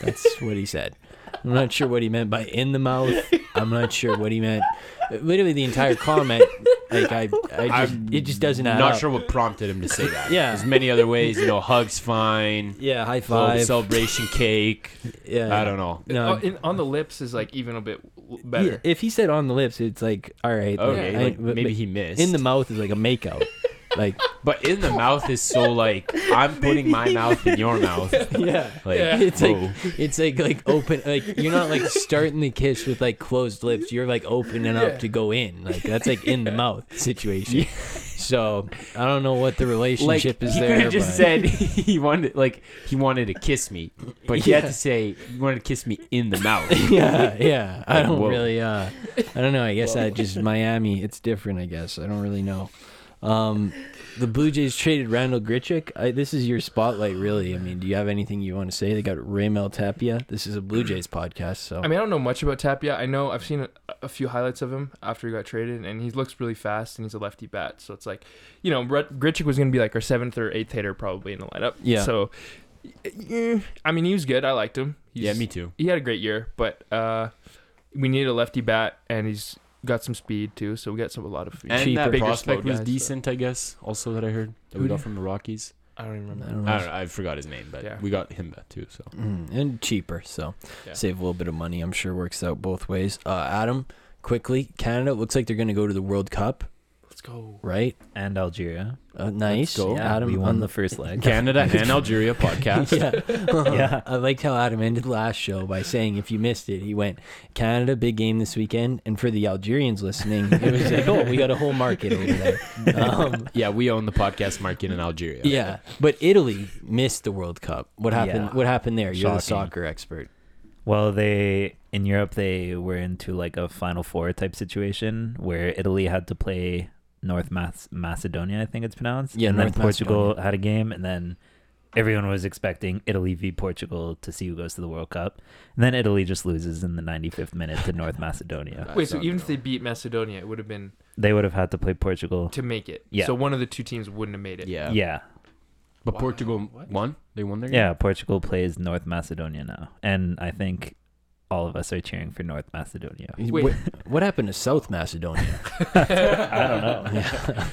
That's what he said. I'm not sure what he meant by in the mouth. I'm not sure what he meant. Literally, the entire comment, like I, I just, I'm it just doesn't add Not up. sure what prompted him to say that. Yeah. There's many other ways. You know, hugs fine. Yeah, high Little five. celebration cake. yeah, I don't know. No, Oh, in, on the lips is like even a bit w- better. Yeah, if he said on the lips, it's like all right. Okay, I- like, but- maybe he missed. in the mouth is like a makeout. Like but in the mouth is so like I'm putting my mouth in your mouth. yeah, Like Yeah. it's whoa. like it's like like open like you're not like starting the kiss with like closed lips. You're like opening up Yeah. to go in. Like that's like in the mouth situation. So I don't know what the like relationship is he there. could have just but- said he wanted like he wanted to kiss me, but he had to say he wanted to kiss me in the mouth. yeah, yeah. I don't whoa. really. Uh, I don't know. I guess I just Miami. It's different. I guess I don't really know. Um, the Blue Jays traded Randal Grichuk. I, this is your spotlight, really. I mean, do you have anything you want to say? They got Raimel Tapia. This is a Blue Jays podcast, so I mean, I don't know much about Tapia. I know I've seen a, a few highlights of him after he got traded, and he looks really fast, and he's a lefty bat. So it's like, you know, Brett Grichuk was going to be like our seventh or eighth hitter probably in the lineup. Yeah. So, eh, I mean, he was good. I liked him. He's, yeah, me too. He had a great year, but uh, we needed a lefty bat, and he's got some speed too. So we got some a lot of And Cheaper. that Bigger, prospect was guys, so- decent, I guess. Also, that I heard that we got from the Rockies. I don't even I remember. don't know. I don't know. I forgot his name, but Yeah. we got him that too. So Mm, and cheaper, so Yeah. save a little bit of money. I'm sure works out both ways. Uh, Adam, quickly, Canada looks like they're going to go to the World Cup. Let's go. right? and Algeria. Uh, nice. go. Yeah, Adam we won the first leg. Canada and Algeria podcast. yeah. Yeah. I liked how Adam ended last show by saying, if you missed it, he went, Canada, big game this weekend. And for the Algerians listening, it was like, oh, we got a whole market over there. Um, Yeah, we own the podcast market in Algeria. yeah. But Italy missed the World Cup. What happened? Yeah. What happened there? You're the soccer expert. Well, they in Europe they were into like a Final Four type situation where Italy had to play North Mac- Macedonia, I think it's pronounced. Yeah, and North then Portugal Macedonia. had a game, and then everyone was expecting Italy v Portugal to see who goes to the World Cup. And then Italy just loses in the 95th minute to North Macedonia. Wait, so even if they beat Macedonia, it would have been They would have had to play Portugal. to make it. Yeah. So one of the two teams wouldn't have made it. Yeah. Yeah, But Wow. Portugal What? won. They won their game. yeah. Portugal plays North Macedonia now, and I think all of us are cheering for North Macedonia. Wait. What, what happened to South Macedonia? I don't know.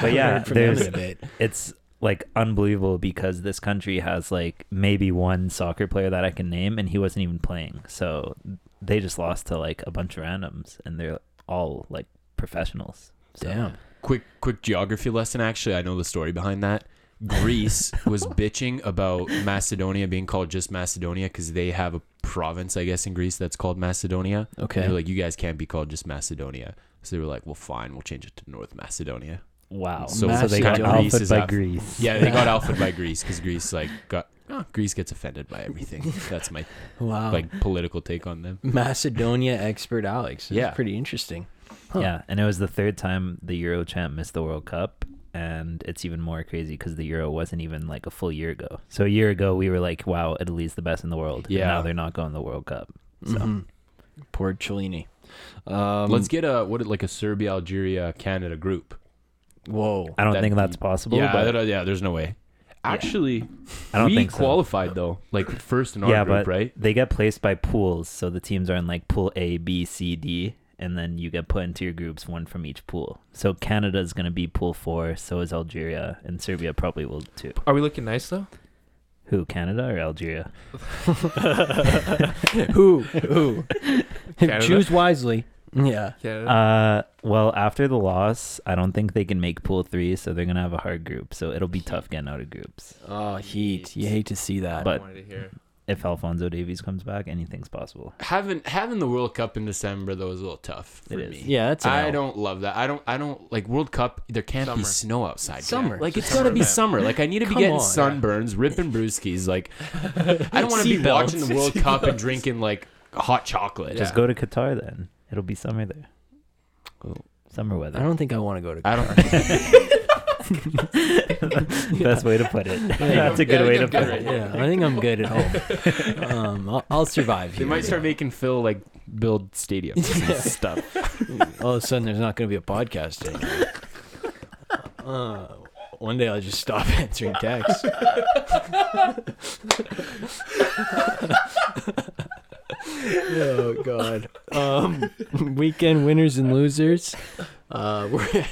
but yeah, there's- it's like unbelievable because this country has like maybe one soccer player that I can name and he wasn't even playing. So they just lost to like a bunch of randoms and they're all like professionals. So, Damn. quick quick geography lesson actually i know the story behind that greece was bitching about macedonia being called just macedonia because they have a province i guess in greece that's called macedonia Okay. they're like you guys can't be called just macedonia so they were like well fine we'll change it to north macedonia Wow. So So, they got Greece alpha is by up. Greece. yeah they got alpha by greece because greece like got oh, greece gets offended by everything that's my Wow. like political take on them Macedonia expert Alex. That's Yeah. pretty interesting. Huh. Yeah, and it was the third time the Euro champ missed the World Cup, and it's even more crazy because the Euro wasn't even like a full year ago. So a year ago, we were like, "Wow, Italy's the best in the world." and Yeah. now they're not going to the World Cup. So Mhm. Poor Cellini. Um, let's get a what like a serbia algeria canada group Whoa. I don't think that's possible. yeah but yeah there's no way actually I don't we think so. qualified though, like first in our yeah, group, but right? they get placed by pools, so the teams are in like pool A, B, C, D, and then you get put into your groups, one from each pool. So Canada is going to be pool four, so is Algeria, and Serbia probably will too. Are we looking nice though? Who, Canada or Algeria? Who? Who? Canada? Choose wisely. Yeah. Canada. Uh, well, after the loss, I don't think they can make pool three, so they're gonna have a hard group. So it'll be tough getting out of groups. Oh, heat. You hate to see that. but- I wanted to hear. If Alphonso Davies comes back, anything's possible. Having having the World Cup in December though is a little tough for It is. me. yeah, that's an I L. don't love that. I don't. I don't like World Cup. There can't be snow outside. Jack. Summer. Like it's Summer gotta be event. summer. Like I need to be Come getting on. sunburns, ripping brewskis. Like I don't want to be Seatbelts. watching the World Cup and drinking like hot chocolate. Just go to Qatar then. It'll be summer there. Oh. Summer weather. I don't think I want to go to. I don't. Best way to put it. That's a good Yeah, way to I'm put it. yeah, I think I'm good at home. Um, I'll, I'll survive They here. might start making Phil like build stadiums and stuff. All of a sudden, there's not going to be a podcast anymore. Uh, one day I'll just stop answering texts. oh God. Um, weekend winners and losers. Uh, we're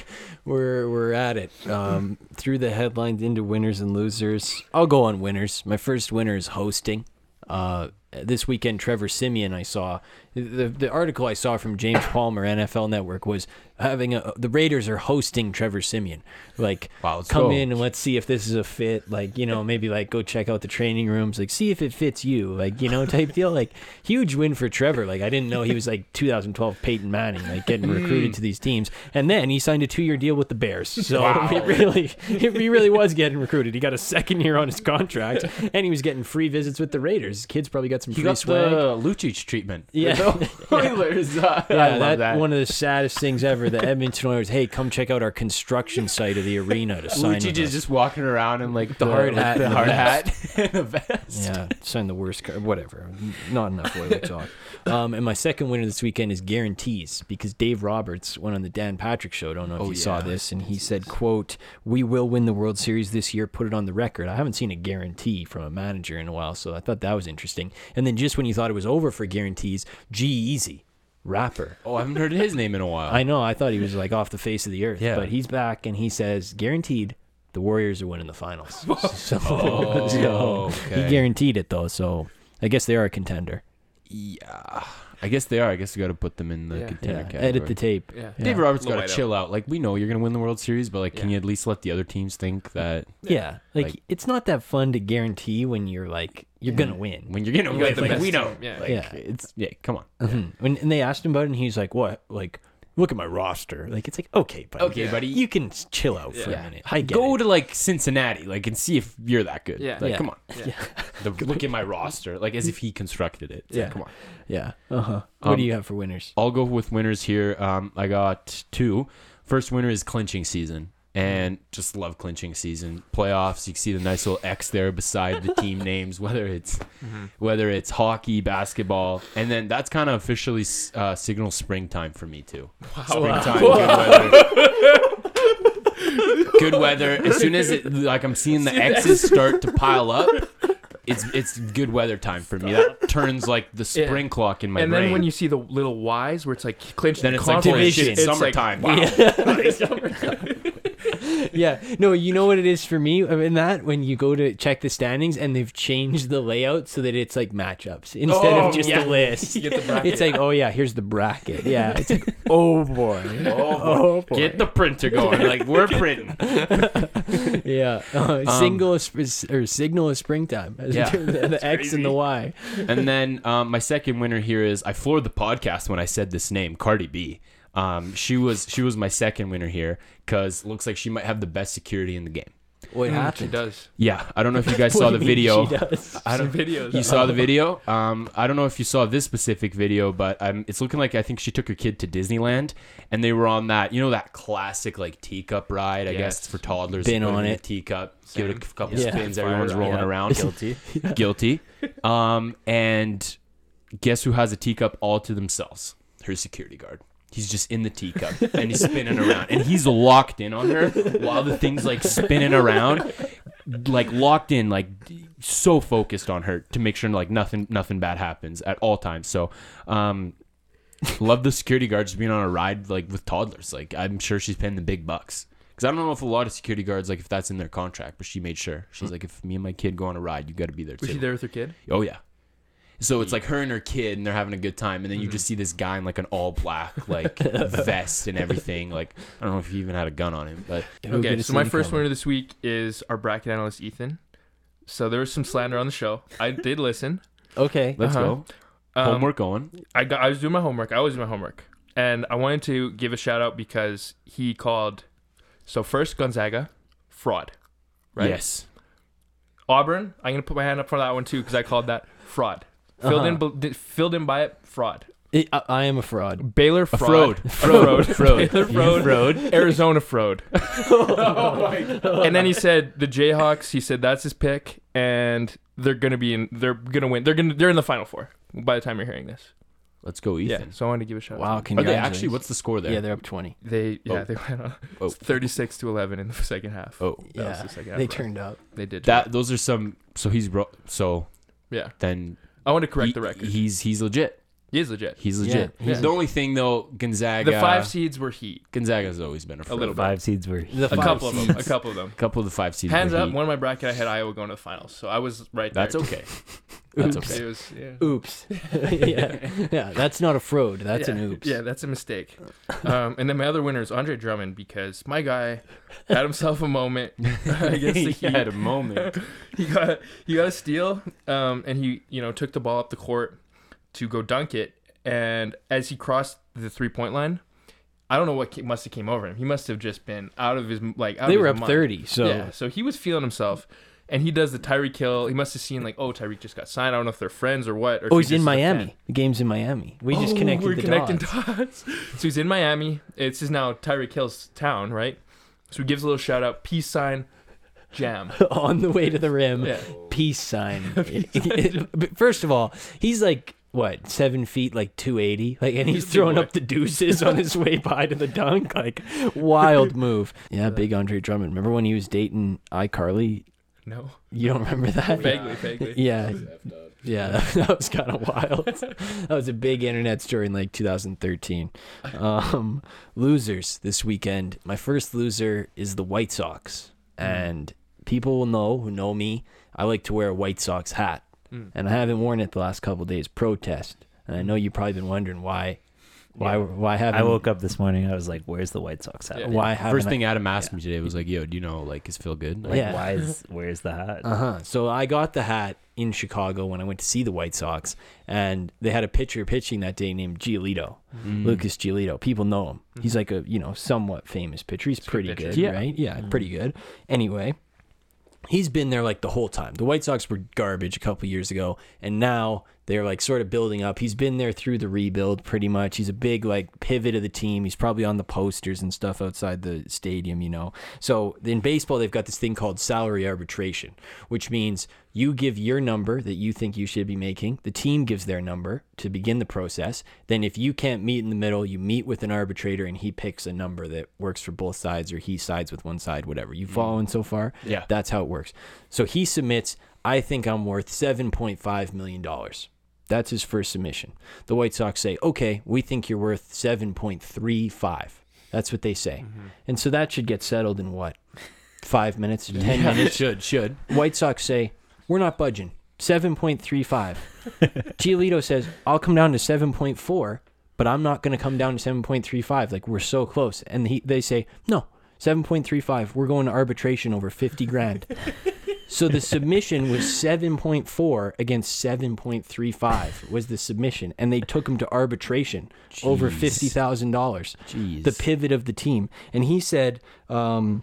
we're we're at it. Um, through the headlines into winners and losers. I'll go on winners. My first winner is hosting. Uh, this weekend, Trevor Siemian, I saw the the article I saw from James Palmer, NFL Network, was having a the Raiders are hosting Trevor Siemian. Like, Wow, come go. in and let's see if this is a fit. Like, you know, maybe like go check out the training rooms. Like, see if it fits you. Like, you know, type deal. Like, huge win for Trevor. Like, I didn't know he was like 2012 Peyton Manning, like getting Hmm. recruited to these teams. And then he signed a two year deal with the Bears. So it really, it, he really was getting recruited. He got a second year on his contract, and he was getting free visits with the Raiders. His kids probably got some He free got swag. the Lucic treatment. Yeah. Oilers. Yeah, I love that, that. one of the saddest things ever. The Edmonton Oilers, hey, come check out our construction site of the arena to sign Lucic is just walking around in like The hard hat the hard hat, and a vest. Yeah, sign the worst card. Whatever. Not enough oil talk. Um, and my second winner this weekend is guarantees because Dave Roberts went on the Dan Patrick show. Don't know if Oh, you saw this, and he said, "quote We will win the World Series this year. Put it on the record." I haven't seen a guarantee from a manager in a while, so I thought that was interesting. And then just when you thought it was over for guarantees, G-Eazy, rapper. Oh, I haven't heard his name in a while. I know. I thought he was like off the face of the earth. Yeah. But he's back and he says, guaranteed, the Warriors are winning the finals. so, Oh, so okay. he guaranteed it though. So I guess they are a contender. yeah. I guess they are. I guess we got to put them in the Yeah. contender Yeah, category. edit the tape. Yeah. Yeah. David Roberts got to chill out. Like we know you're gonna win the World Series, but like, can you at least let the other teams think that Yeah, like, Like- it's not that fun to guarantee when you're like you're gonna win. when you're gonna You win, the like best we know, team, yeah. like, Yeah. it's yeah. Come on, Mhm. When and they asked him about it, and he's like, "What? Like, look at my roster. Like, it's like, okay, buddy, Okay, buddy. you can chill out for Yeah. a minute. I get go it. to like Cincinnati, like, and see if you're that good. Yeah. like, Yeah. come on. Yeah. The, look at my roster, like as if he constructed it. It's like, Yeah. come on. yeah. Uh huh. What Um, do you have for winners? I'll go with winners here. Um, I got two. First winner is clinching season, and just love clinching season. Playoffs. You can see the nice little X there beside the team names, whether it's whether it's hockey, basketball, and then that's kind of officially uh, signal springtime for me too. Springtime, good weather. good weather. As soon as it like I'm seeing the X's start to pile up. It's it's good weather time for me. That turns like the Yeah. spring clock in my and brain. And then when you see the little Y's where it's like clinched Then it's like, conference, holy shit, Division. it's like, summertime. Wow. yeah. No, you know what it is for me in that when you go to check the standings and they've changed the layout so that it's like matchups instead Oh, of just yeah. the list. Get the. It's like, oh yeah, here's the bracket. Yeah. It's like, oh boy. Oh, boy. Get the printer going. Like we're printing. yeah. Uh, single sp- or signal of springtime. Yeah. the, the X and the Y. And then um, my second winner here is I floored the podcast when I said this name, Cardi B. Um, she was she was my second winner here because looks like she might have the best security in the game. What Mm, She does. Yeah, I don't know if you guys saw the video. She does. I don't. Some videos. You saw the video. Um, I don't know if you saw this specific video, but um, it's looking like I think she took her kid to Disneyland, and they were on that, you know, that classic like teacup ride. I guess for toddlers. Been on it. teacup, give it a couple Yeah. spins. Fire Everyone's ride. rolling Yeah. around. Guilty. Guilty. Um, and guess who has a teacup all to themselves? Her security guard. He's just in the teacup and he's spinning around and he's locked in on her while the thing's like spinning around, like locked in, like so focused on her to make sure like nothing nothing bad happens at all times. So, um, love the security guards being on a ride like with toddlers. Like I'm sure she's paying the big bucks. Because I don't know if a lot of security guards like if that's in their contract, but she made sure. She's like, if me and my kid go on a ride, you got to be there Was too. she there with her kid? Oh yeah. So it's like her and her kid, and they're having a good time, and then you just see this guy in like an all black like vest and everything. Like I don't know if he even had a gun on him, but Okay, so my first winner this week is our bracket analyst Ethan. So there was some slander on the show. I did listen. Okay. let's Uh-huh. go. Um, Homework going. I got. I was doing my homework. I always do my homework, and I wanted to give a shout out because he called. So first Gonzaga, fraud. Right. Yes. Auburn. I'm gonna put my hand up for that one too because I called that fraud. Filled in, Uh-huh. bu- filled in by it, fraud. I, I- I am a fraud. Baylor fraud. fraud. Fraud. Fraud. Fraud. Baylor fraud. Fraud. Arizona fraud. And then he said the Jayhawks. He said that's his pick, and they're gonna be in. They're gonna win. They're gonna. They're in the final four by the time you're hearing this. Let's go, Ethan. Yeah. Ethan. So I wanted to give a shout. Wow. out. Are they actually? What's the score there? Yeah, they're up 20. They yeah Oh. they went on Oh. 36 to 11 in the second half. Oh, That was Yeah. the second half They run. turned up. They did. that. Those are some. So he's bro. So yeah. then I want to correct he- the record. He's he's legit. he is legit. He's Yeah, legit. he's The only thing though, Gonzaga. The five seeds were heat. Gonzaga's always been a, A little bit. Five seeds were. The A five couple of them. A couple of them. A couple of the five seeds. Hands were up. heat. One of my bracket, I had Iowa going to the finals, so I was right there. That's okay. That's Oops. okay. It was yeah. Oops. yeah. Yeah. That's not a fraud. That's yeah. an oops. Yeah, that's a mistake. Um, and then my other winner is Andre Drummond because my guy had himself a moment against the he Heat. had a moment. he got he got a steal, um, and he you know took the ball up the court to go dunk it, and as he crossed the three point line, I don't know what ca- must have came over him. He must have just been out of his like. Out They of were up mind. 30. So yeah, so he was feeling himself. And he does the Tyreek Hill. He must have seen like, oh, Tyreek just got signed. I don't know if they're friends or what. Or Oh, he's in just Miami. The game's in Miami. We just Oh, connected we're the connecting dots. dots. so he's in Miami. It's is now Tyreek Hill's town, right? So he gives a little shout out, peace sign, jam. on the way to the rim. Yeah. Peace sign. First of all, he's like what seven feet, like two eighty, like, and he's He's throwing up the deuces on his way by to the dunk, like wild move. Yeah, big Andre Drummond. Remember when he was dating iCarly? No, You don't remember that? vaguely, vaguely. Yeah, yeah, that was kind of wild. that was a big internet story in like 2013. Um, losers this weekend. My first loser is the White Sox, and people will know who know me. I like to wear a White Sox hat, Mm. and I haven't worn it the last couple days. Protest. And I know you've probably been wondering why, why, Yeah. why haven't I woke up this morning. I was like, "Where's the White Sox hat?" why haven't First I- thing Adam asked me today was like, "Yo, do you know like is Phil good?" Like, Yeah. why is where's the hat? Uh huh. So I got the hat in Chicago when I went to see the White Sox, and they had a pitcher pitching that day named Giolito, Mm. Lucas Giolito. People know him. He's like a you know somewhat famous pitcher. He's a good pretty pitcher. good, Yeah. right? Yeah, pretty good. Anyway, he's been there like the whole time. The White Sox were garbage a couple years ago, and now they're like sort of building up. He's been there through the rebuild pretty much. He's a big like pivot of the team. He's probably on the posters and stuff outside the stadium, you know. So in baseball, they've got this thing called salary arbitration, which means you give your number that you think you should be making. The team gives their number to begin the process. Then, if you can't meet in the middle, you meet with an arbitrator and he picks a number that works for both sides or he sides with one side, whatever. You mm. following so far? Yeah. That's how it works. So he submits, I think I'm worth $7.5 million. That's his first submission. The White Sox say, okay, we think you're worth 7.35. That's what they say. Mm-hmm. And so that should get settled in what? Five minutes, 10 Yeah, minutes? should should. White Sox say, we're not budging. 7.35. Giolito says, I'll come down to 7.4, but I'm not going to come down to 7.35. Like, we're so close. And he, they say, no, 7.35. We're going to arbitration over 50 grand. so the submission was 7.4 against 7.35 was the submission. And they took him to arbitration over $50,000 the pivot of the team. And he said, um,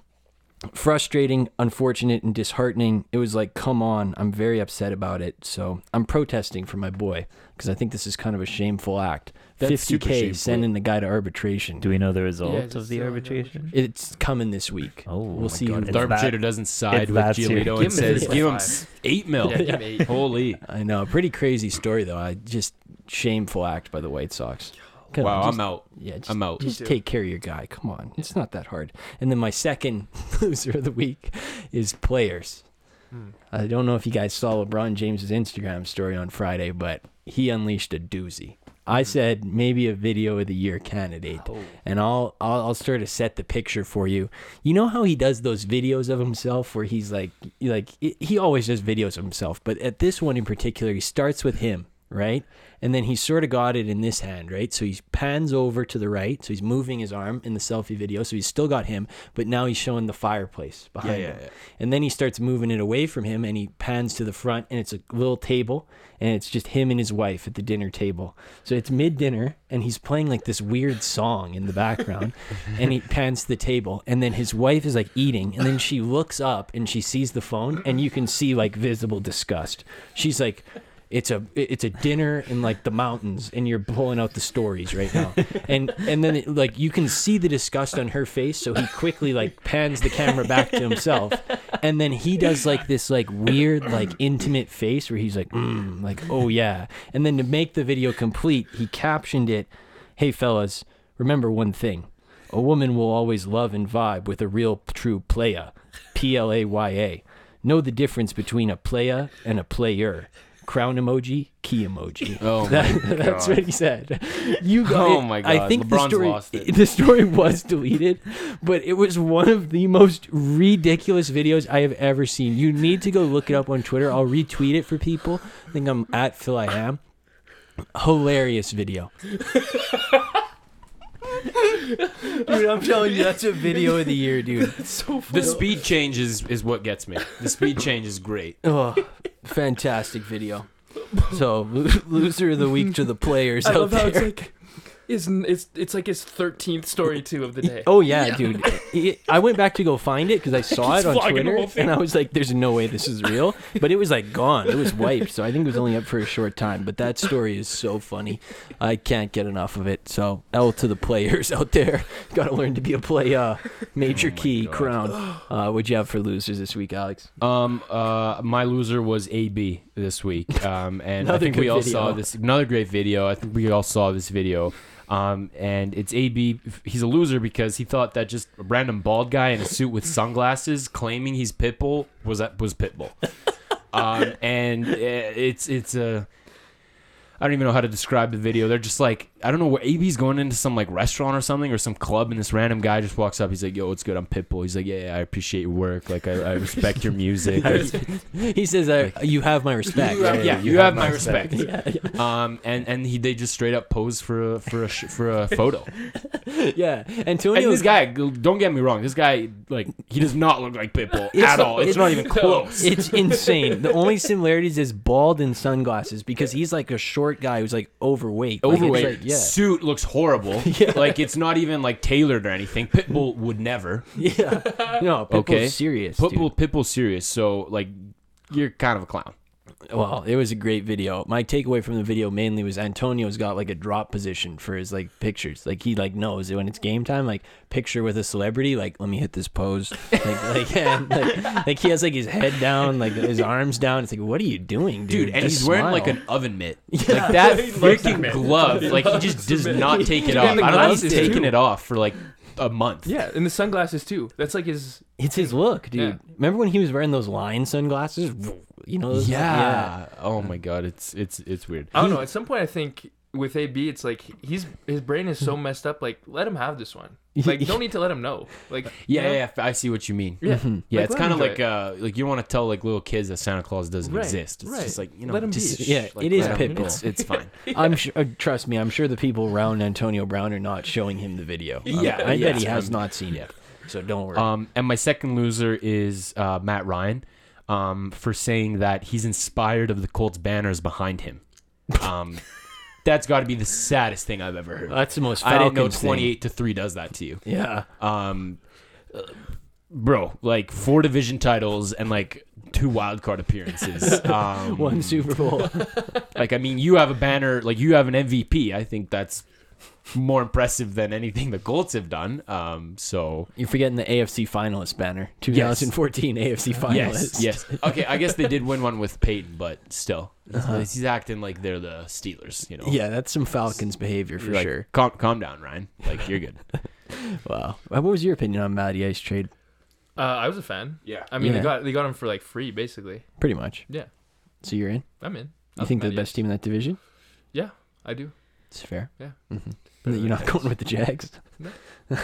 frustrating, unfortunate, and disheartening. It was like, come on, I'm very upset about it. So I'm protesting for my boy because I think this is kind of a shameful act. That's 50K sending the guy to arbitration. Do we know the result it's of the still arbitration? It's coming this week. Oh, we'll my see. God. who- It's the arbitrator that- doesn't side with that. Giolito Give and him says, "Give him eight mil." Yeah, give eight. Holy! I know, pretty crazy story though. I just shameful act by the White Sox. Come Wow, on, I'm out. Yeah, just, I'm out. Just take care of your guy. Come on, it's not that hard. And then my second loser of the week is players. Hmm. I don't know if you guys saw LeBron James's Instagram story on Friday, but he unleashed a doozy. I said maybe a video of the year candidate, and I'll, I'll I'll sort of set the picture for you. You know how he does those videos of himself where he's like like he always does videos of himself, but at this one in particular, he starts with him, right? And then he's sort of got it in this hand, right? So he pans over to the right, so he's moving his arm in the selfie video, so he's still got him, but now he's showing the fireplace behind yeah, him. yeah. And then he starts moving it away from him and he pans to the front and it's a little table and it's just him and his wife at the dinner table. So it's mid dinner and he's playing like this weird song in the background and he pans to the table and then his wife is like eating and then she looks up and she sees the phone and you can see like visible disgust. She's like it's a it's a dinner in like the mountains and you're pulling out the stories right now. And and then it, like you can see the disgust on her face so he quickly like pans the camera back to himself. And then he does like this like weird like intimate face where he's like mm, like oh yeah. And then to make the video complete he captioned it hey fellas remember one thing. A woman will always love and vibe with a real true playa p-l-a-y-a know the difference between a playa and a player crown emoji key emoji Oh my that, that's what he said. You got Oh it. my I God, think LeBron's the story lost it. the story was deleted, but it was one of the most ridiculous videos I have ever seen. You need to go look it up on Twitter. I'll retweet it for people. I think I'm at Phil I am. Hilarious video. dude, I'm telling you, that's a video of the year, dude. The speed change is, is what gets me. The speed change is great. Oh, fantastic video. So, loser of the week to the players I out love how there. it's like is it's it's like his thirteenth story too of the day. Oh yeah, dude. It- I went back to go find it because I saw it on Twitter, and I was like, "There's no way this is real." But it was like gone. It was wiped. So I think it was only up for a short time. But that story is so funny. I can't get enough of it. So L to the players out there. Got to learn to be a play. Uh, major Oh key God. crown. Uh, what'd you have for losers this week, Alex? Um, uh, my loser was AB this week. Um, and I think we all video. saw this. Another great video. I think we all saw this video. Um, and it's AB. He's a loser because he thought that just a random bald guy in a suit with sunglasses claiming he's Pitbull was that was Pitbull. um, and uh, it's it's a. I don't even know how to describe the video. They're just like I don't know where AB's going into some like restaurant or something or some club, and this random guy just walks up. He's like, "Yo, what's good? I'm Pitbull." He's like, "Yeah, yeah I appreciate your work. Like, I, I respect your music." he says, uh, "You have my respect." You have- yeah, you, have, my respect. yeah, yeah. Um, and and he they just straight up pose for a for a sh- for a photo. yeah. Antonio, And this guy, don't get me wrong, this guy like he does not look like Pitbull at all. It's, it's- not even close. It's insane. The only similarities is bald and sunglasses because he's like a short guy who's like overweight. Overweight like- yeah. suit looks horrible. Yeah. Like it's not even like tailored or anything. Pitbull would never. Yeah. No, Pitbull's Okay. serious. dude. Pitbull Pitbull's serious. So like you're kind of a clown. Well, it was a great video. My takeaway from the video mainly was Antonio's got like a drop position for his like pictures. Like he like knows that when it's game time, like picture with a celebrity, like let me hit this pose. Like like, and, like like he has like his head down, like his arms down. It's like what are you doing, dude? Dude, and Just he's wearing like an oven mitt. Yeah. Like that freaking glove. Like he just does not take it off. I don't know he's glasses, taken too. it off for like a month. Yeah, and the sunglasses too. That's like his. It's his look, dude. Yeah. Remember when he was wearing those line sunglasses? You know, those Yeah. Oh my god, it's it's it's weird. I don't know. At some point, I think with AB, it's like he's his brain is so messed up. Like, let him have this one. Like, don't need to let him know. Like, you Yeah, know? yeah, I see what you mean. yeah. Mm-hmm. Yeah, Like, it's kind of like it. uh like you want to tell like little kids that Santa Claus doesn't Right, exist. It's right. just like, you know, Let 'em just be. Yeah, like, it is let 'em- Pitbull. It's, it's fine. I'm sure. Uh, trust me, I'm sure the people around Antonio Brown are not showing him the video. Um, Yeah, I bet he has not seen it. So don't worry. Um, and my second loser is uh, Matt Ryan, um, for saying that he's inspired of the Colts banners behind him. Um, that's got to be the saddest thing I've ever heard. That's the most. I didn't know 28 to three does that to you. Yeah. Um, bro, like four division titles and like two wild card appearances. Um, One Super Bowl. Like, I mean, you have a banner, like you have an MVP. I think that's more impressive than anything the Colts have done. Um, so You're forgetting the AFC finalist banner. 2014 AFC finalist. yes, yes. Okay, I guess they did win one with Peyton, but still, he's, he's acting like they're the Steelers. You know. Yeah, that's some Falcons behavior for like, sure. Calm, calm down, Ryan. Like you're good. Wow. What was your opinion on Matty Ice trade? Uh, I was a fan. Yeah. I mean, Yeah. they got they got him for like free, basically. Pretty much. Yeah, So you're in. I'm in. You think they're the best team in that division? Yeah, I do. It's fair. Yeah. hmm You're not going with the Jags. I,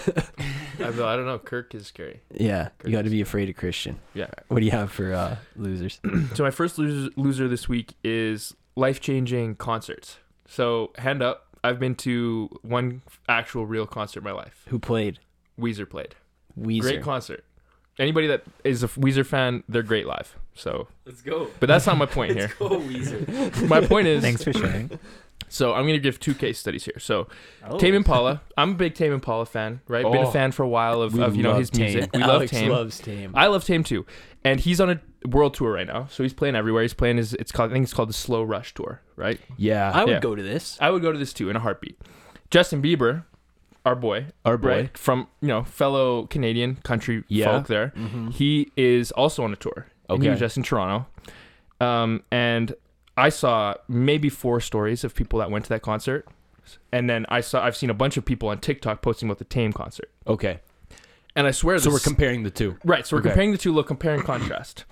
well, I don't know. Kirk is scary. Yeah, you got to be afraid of Christian. Yeah. What do you have for uh, losers? So my first loser, loser this week is life changing concerts. So hand up, I've been to one actual real concert in my life. Who played? Weezer played. Weezer. Great concert. Anybody that is a Weezer fan, they're great live. So, Let's go. but that's not my point here. Go Weezer. My point is, Thanks for sharing. so I'm gonna give two case studies here. So Oh. Tame Impala, I'm a big Tame Impala fan, right? Been Oh. a fan for a while of, of you know his Tame. music. We love Alex Tame. loves Tame. I love Tame too, and he's on a world tour right now. So he's playing everywhere. He's playing his. It's called. I think it's called the Slow Rush Tour, right? Yeah. I would yeah. go to this. I would go to this too in a heartbeat. Justin Bieber, our boy, Our boy. right from you know fellow Canadian country Yeah. folk there. Mm-hmm. He is also on a tour. And He Okay. was just in Toronto, um, and I saw maybe four stories of people that went to that concert, and then I saw I've seen a bunch of people on TikTok posting about the Tame concert, Okay. and I swear So we're comparing the two. Right. So we're Okay. comparing the two, look, compare and contrast.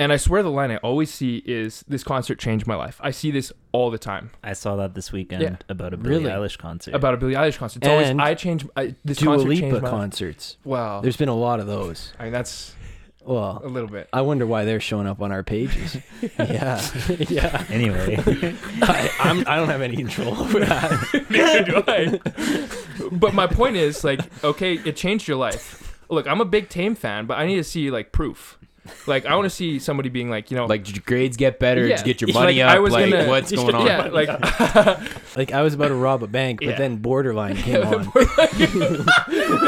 And I swear the line I always see is this concert changed my life. I see this all the time I saw that this weekend Yeah. about a Billie Really? Eilish concert. about a Billie Eilish concert. It's always And I changed I, this Dua concert Lipa changed my life. concerts. Wow. There's been a lot of those. I mean that's Well, a little bit. I wonder why they're showing up on our pages. yeah, yeah. anyway, I, I'm, I don't have any control over that. Neither do I. but my point is like, okay, it changed your life. Look, I'm a big Tame fan, but I need to see like proof. Like I want to see somebody being like, you know, Like, did your grades get better? Yeah. Did you get your Like, money I up? was like, gonna- what's going on? yeah, like Like I was about to rob a bank, but Yeah. then Borderline came on, then,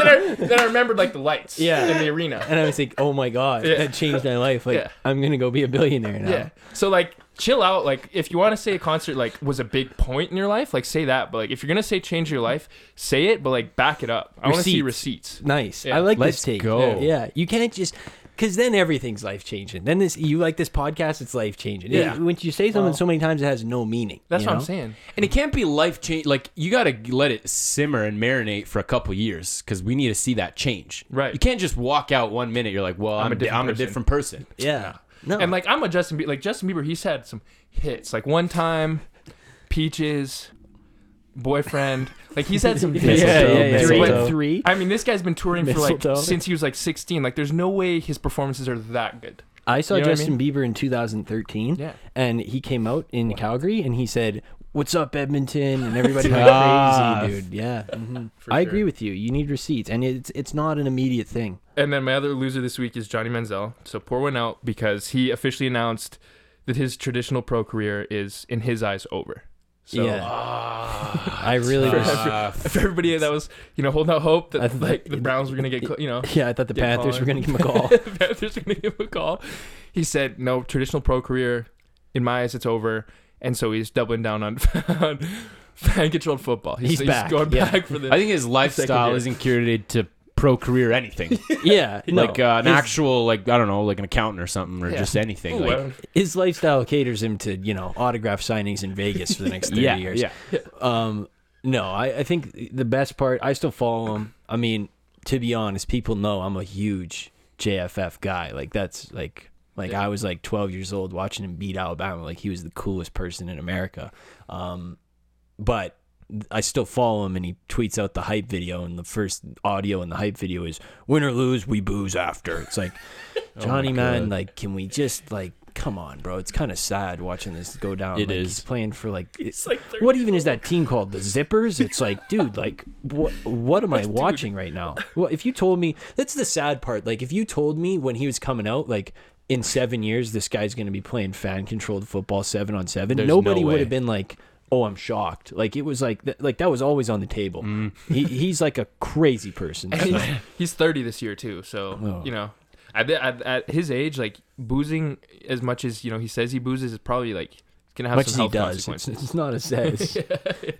I, then I remembered like the lights Yeah. in the arena. and I was like, "Oh my god, Yeah. that changed my life! Like Yeah. I'm gonna go be a billionaire now." Yeah. So like chill out. Like if you want to say a concert like was a big point in your life, like say that. But like if you're gonna say change your life, say it, but like back it up. I want to see Receipts. receipts. Nice. Yeah. I like Let's this take. go. Yeah, you can't just because then everything's life changing. Then this you like this podcast, it's life changing. Yeah. When you say something Well- so many times, it has no meaning. That's you what know? I'm saying. And it can't be life change. Like you got to let it simmer and marinate for a couple years because we need to see that change. Right. You can't just walk out one minute. You're like, well, I'm, I'm a a, di- different I'm a person. different person. Yeah. No. And like I'm a Justin Bieber. Like Justin Bieber, he's had some hits. Like one time, Peaches. Boyfriend. Like he's had some. Yeah, yeah, yeah, Mistletoe. three. I mean, this guy's been touring for like since he was like 16. Like, there's no way his performances are that good. I saw You know what I Justin Bieber in 2013, Yeah. and he came out in Calgary and he said, "What's up, Edmonton?" And everybody went Ah. crazy, dude. Yeah, mhm. For I sure. agree with you. You need receipts, and it's it's not an immediate thing. And then my other loser this week is Johnny Manziel. So pour one out because he officially announced that his traditional pro career is, in his eyes, over. So Yeah. Ah, I really was. tough. for everybody that was, you know, holding out hope that I th- like the Browns were gonna get, cl- you know, Yeah, I thought the Get Panthers were going to give him a call. Panthers were gonna give him a call. He said, "No, traditional pro career, in my eyes, it's over." And so he's doubling down on, on fan controlled football. He's back, going yeah. back for the. I think his lifestyle isn't curated to pro career anything. yeah, no. like uh, an his, actual, like I don't know, like an accountant or something, or Yeah. just anything. Ooh, like well, his lifestyle caters him to you know autograph signings in Vegas for the next thirty yeah, years. yeah. Um, no, I, I think the best part. I still follow him. I mean, to be honest, people know I'm a huge JFF guy. Like that's like like Yeah. I was like 12 years old watching him beat Alabama. Like he was the coolest person in America. Um, but I still follow him, and he tweets out the hype video, and the first audio in the hype video is "Win or lose, we booze after." It's like oh Johnny, man, like, can we just like, come on, bro? It's kind of sad watching this go down. It like, is. He's playing for like, It's like what even is that team called? The Zippers? It's like, dude, like, what? What am I watching right now? Well, if you told me, that's the sad part. Like, if you told me when he was coming out, like. In seven years, this guy's going to be playing fan-controlled football, seven on seven. There's Nobody no would have been like, "Oh, I'm shocked." Like it was like, th- like that was always on the table. Mm. He, he's like a crazy person. And he's, he's 30 this year too, so Oh. you know, at, at at his age, like boozing as much as you know he says he boozes is probably like gonna have much as some he health does, it's, consequences. it's not a says.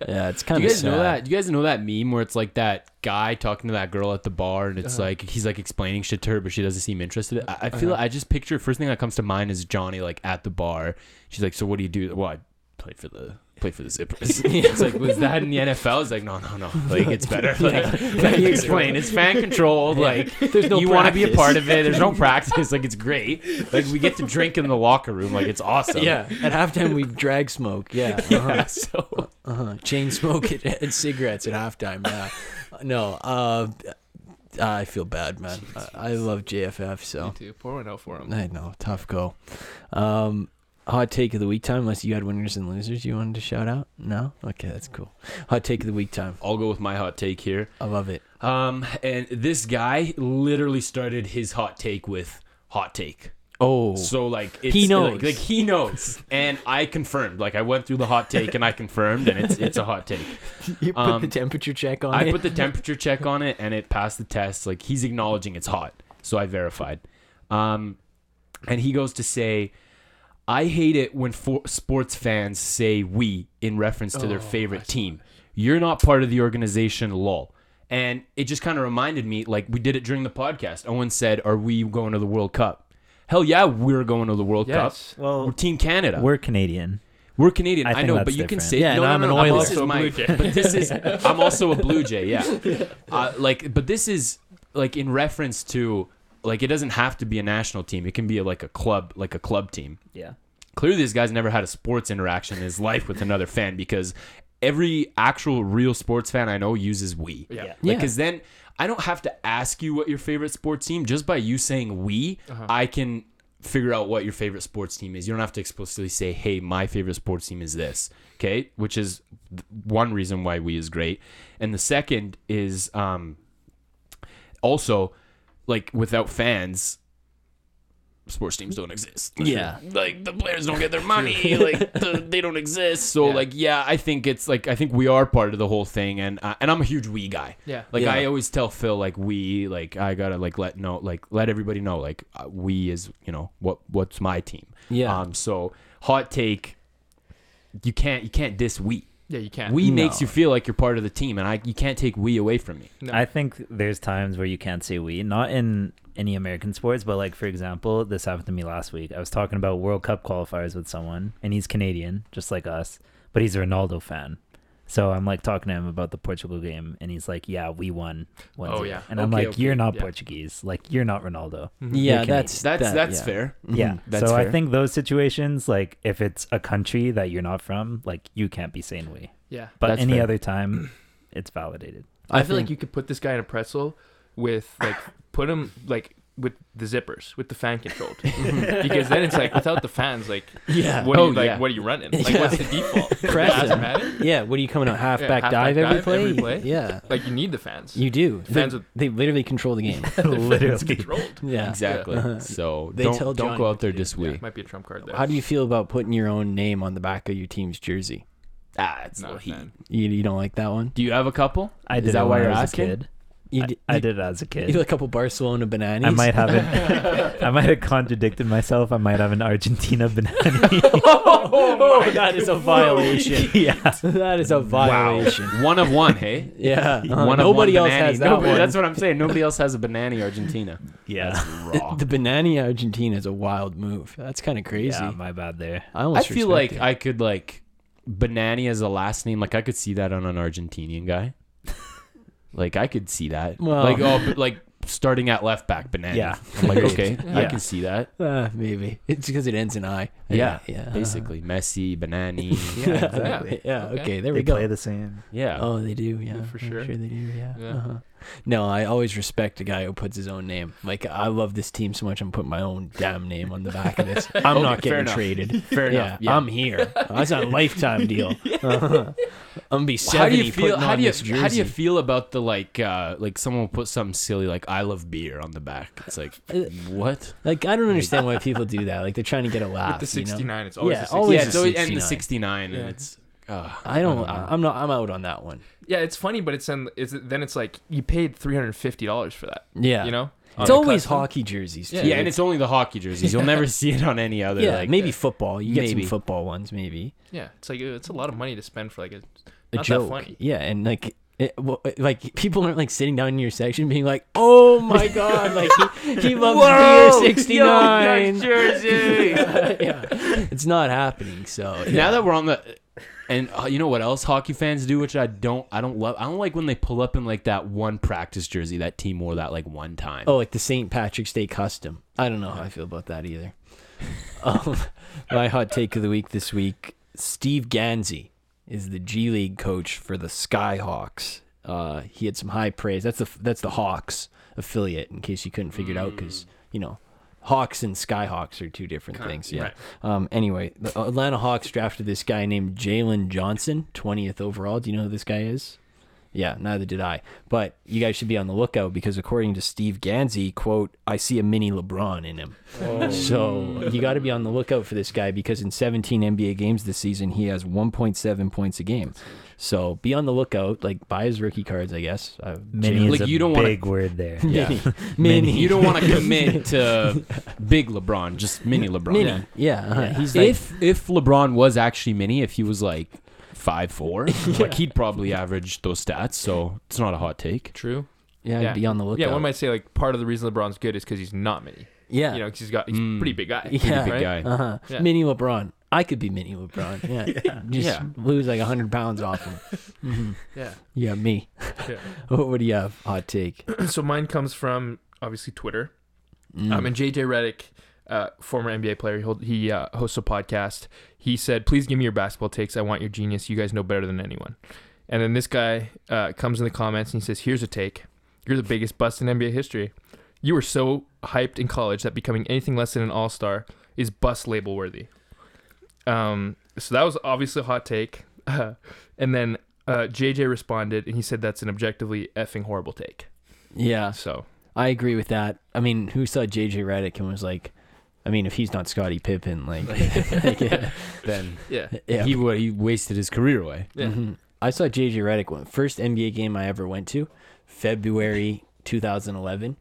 yeah, it's Do kind you guys sad. know that? Do you guys know that meme where it's like that guy talking to that girl at the bar, and it's Uh-huh. like he's like explaining shit to her, but she doesn't seem interested. I, I feel Uh-huh. I just picture first thing that comes to mind is Johnny like at the bar. She's like, "So what do you do?" Well, I play for the play for the Zippers. it's like, was that in the NFL? It's like, no, no, no. Like it's better. Like, let me explain. It's fan controlled. Like There's no you want to be a part of it. There's no practice. Like it's great. Like we get to drink in the locker room. Like it's awesome. Yeah, at halftime we drag smoke. Yeah, uh-huh. Yeah. So uh-huh. chain smoke and, and cigarettes at halftime. Yeah, no. Uh, I feel bad, man. I, I love JFF. Me So too. Pour one out for him. I know, tough go. Um, hot take of the week time. Unless you had winners and losers you wanted to shout out. No, okay, that's cool. Hot take of the week time. I'll go with my hot take here. I love it. Um, and this guy literally started his hot take with hot take. Oh, So like it's, He knows. like, like he knows, and I confirmed. Like I went through the hot take and I confirmed, and it's it's a hot take. you put um, the temperature check on I it. put the temperature check on it, and it passed the test. Like he's acknowledging it's hot, so I verified. Um, and he goes to say, "I hate it when for- sports fans say we in reference to their Oh, favorite team. You're not part of the organization, lol." And it just kind of reminded me, like we did it during the podcast. Owen said, "Are we going to the World Cup?" Hell yeah, we're going to the World Yes. Cup. Well, We're Team Canada. we're Canadian. We're Canadian. I I, think know, that's but you can different. say Yeah, no, and no, I'm no, an I'm Oiler. also Also a my, Blue Jay. but this is I'm also a Blue Jay. Yeah, uh, like, but this is like in reference to like it doesn't have to be a national team. It can be like a club, like a club team. Yeah. Clearly, this guy's never had a sports interaction in his life with another fan because every actual real sports fan I know uses we. Yeah. Yeah. Because then I don't have to ask you what your favorite sports team. Just by you saying we, Uh-huh. I can figure out what your favorite sports team is. You don't have to explicitly say, "Hey, my favorite sports team is this." Okay, which is one reason why we is great, and the second is um, also like without fans. Sports teams don't exist. Yeah. like the players don't get their money. like the, they don't exist. So Yeah. like, yeah, I think it's like I think we are part of the whole thing, and uh, and I'm a huge we guy. Yeah. Like Yeah. I always tell Phil, like we, like I gotta like let know, like let everybody know, like uh, we is you know what what's my team. yeah. Um. So hot take. You can't you can't diss we. Yeah, you can't. We No. makes you feel like you're part of the team, and I you can't take we away from me. No. I think there's times where you can't say we, not in any American sports, but like for example, this happened to me last week. I was talking about World Cup qualifiers with someone, and he's Canadian, just like us, but he's a Ronaldo fan. So I'm like talking to him about the Portugal game, and he's like, "Yeah, we won." 1-0." Oh, yeah. and I'm Okay, like, "You're not yeah. Portuguese. Like, you're not Ronaldo." Mhm. yeah, that's That's that- that's yeah. fair. Yeah. Mhm. That's so fair. I think those situations, like if it's a country that you're not from, like you can't be saying we. Yeah. But That's any fair. other time, it's validated. I, feel like you could put this guy in a pretzel with like put him like with the zippers with the fan controlled because then it's like without the fans like Yeah. what are Oh, you like yeah. what are you running like Yeah. what's the default Press Doesn't it. matter. Yeah. What are you coming out half Yeah, back halfback dive, every, dive play? every play. Yeah. like you need the fans You do. The fans they, would- they literally control the game. Literally. controlled Yeah. Exactly. Uh-huh. So They don't tell don't Johnny go out there to do. this yeah, might be a trump card there How do you feel about putting your own name on the back of your team's jersey? Ah, it's Not no a heat. You, you don't like that one? Do you have a couple? I Is that why you're I was asking? A kid. You, I, d- I you- did it as a kid. You kid. a couple Barcelona bananas. I might have it. I might have contradicted myself. I might have an Argentina banana. oh, that is a violation. yeah. that is a violation. Wow. One of one, hey. Yeah. uh-huh. One Nobody of one else banani. has that Nobody- one. That's what I'm saying. Nobody else has a banana Argentina. Yeah. Raw. the Banani Argentina is a wild move. That's kind of crazy. Yeah, my bad there. I I feel like it. I could like Banani as a last name. Like I could see that on an Argentinian guy. Like I could see that. Well- like oh, but like starting at left back Banani. Yeah. I'm like okay, I Yeah. can see that. Uh, maybe it's because it ends in I. Yeah, yeah. Basically, Messi, Banani. Yeah, exactly. Yeah. Okay. Okay. There They we go. play the same. Yeah. Oh, they do. Yeah, Yeah, for I'm sure. they do. Yeah. Yeah. Uh-huh. No, I always respect a guy who puts his own name. Like I love this team so much, I'm putting my own damn name on the back of this. I'm Okay, not getting enough. traded. Fair yeah, enough. Yeah. I'm here. That's a lifetime deal. Uh-huh. I'm gonna be how seventy. do you feel? putting How on do you this jersey. how do you feel about the like uh like someone will put something silly like I love beer on the back? It's like Uh, what? Like I don't understand why people do that. Like they're trying to get a laugh. with the you know? 69 it's always Yeah, the always yeah, it's always, and the 69. 69, Yeah. and it's. Uh, I don't. know. I'm not. I'm out on that one. Yeah it's funny but it's in is it, then it's like you paid $350 for that Yeah. you know it's always custom. hockey jerseys. Too. Yeah, yeah, and it's only the hockey jerseys. You'll never see it on any other. yeah, like, maybe football. You get maybe. some football ones, maybe. yeah it's like it's a lot of money to spend for like a a Not that joke. funny. Yeah, and like. It, well, like people aren't like sitting down in your section being like, "Oh my god!" Like he, he loves beer sixty nine jersey. yeah, it's not happening. So yeah. Now that we're on the, and uh, you know what else hockey fans do, which I don't, I don't love. I don't like when they pull up in like that one practice jersey that team wore that like one time. oh, like the St. Patrick's Day custom. I don't know how I feel about that either. Um, my hot take of the week this week: Steve Gansey is the G League coach for the Skyhawks. Uh, he had some high praise. That's the that's the Hawks affiliate. In case you couldn't figure it out, because you know. Hawks and Skyhawks are two different Kinda, things. Yeah. right. Um, anyway, the Atlanta Hawks drafted this guy named Jalen Johnson, 20th overall. Do you know who this guy is? Yeah, neither did I. But you guys should be on the lookout because according to Steve Gansey, quote, I see a mini LeBron in him. So you got to be on the lookout for this guy because in 17 NBA games this season, he has 1.7 points a game. So be on the lookout. Like buy his rookie cards, I guess. Uh, Mini is Like, a you don't wanna- big word there. yeah. mini, You don't want to commit to big LeBron, just mini LeBron. mini. Yeah, uh-huh. he's like, If if LeBron was actually mini, if he was like five four, like he'd probably average those stats. So it's not a hot take. true yeah, yeah. be on the lookout. yeah one might say like part of the reason LeBron's good is because he's not mini yeah, you know 'cause he's got he's a Mm. pretty big guy Yeah. Big right? guy. Uh-huh. Yeah. Mini LeBron. I could be mini LeBron. Yeah. Just Yeah. lose like 100 pounds off him. hmm yeah Yeah, me. Yeah. what, what do you have? Hot take. so mine comes from obviously Twitter Mm. Um, and JJ Redick, uh, former NBA player, he, hold, he uh, hosts a podcast. He said, "Please give me your basketball takes. I want your genius. You guys know better than anyone." And then this guy uh, comes in the comments and he says, "Here's a take. You're the biggest bust in NBA history. You were so hyped in college that becoming anything less than an All Star is bust label worthy." Um, so that was obviously a hot take. and then uh, JJ responded and he said, "That's an objectively effing horrible take." yeah, So I agree with that. I mean, who saw JJ Redick and was like, I mean, if he's not Scottie Pippen, like, like, yeah, Then yeah, yeah. he wa- he wasted his career away. yeah. Mhm. I saw JJ Redick one first NBA game I ever went to, February 2011,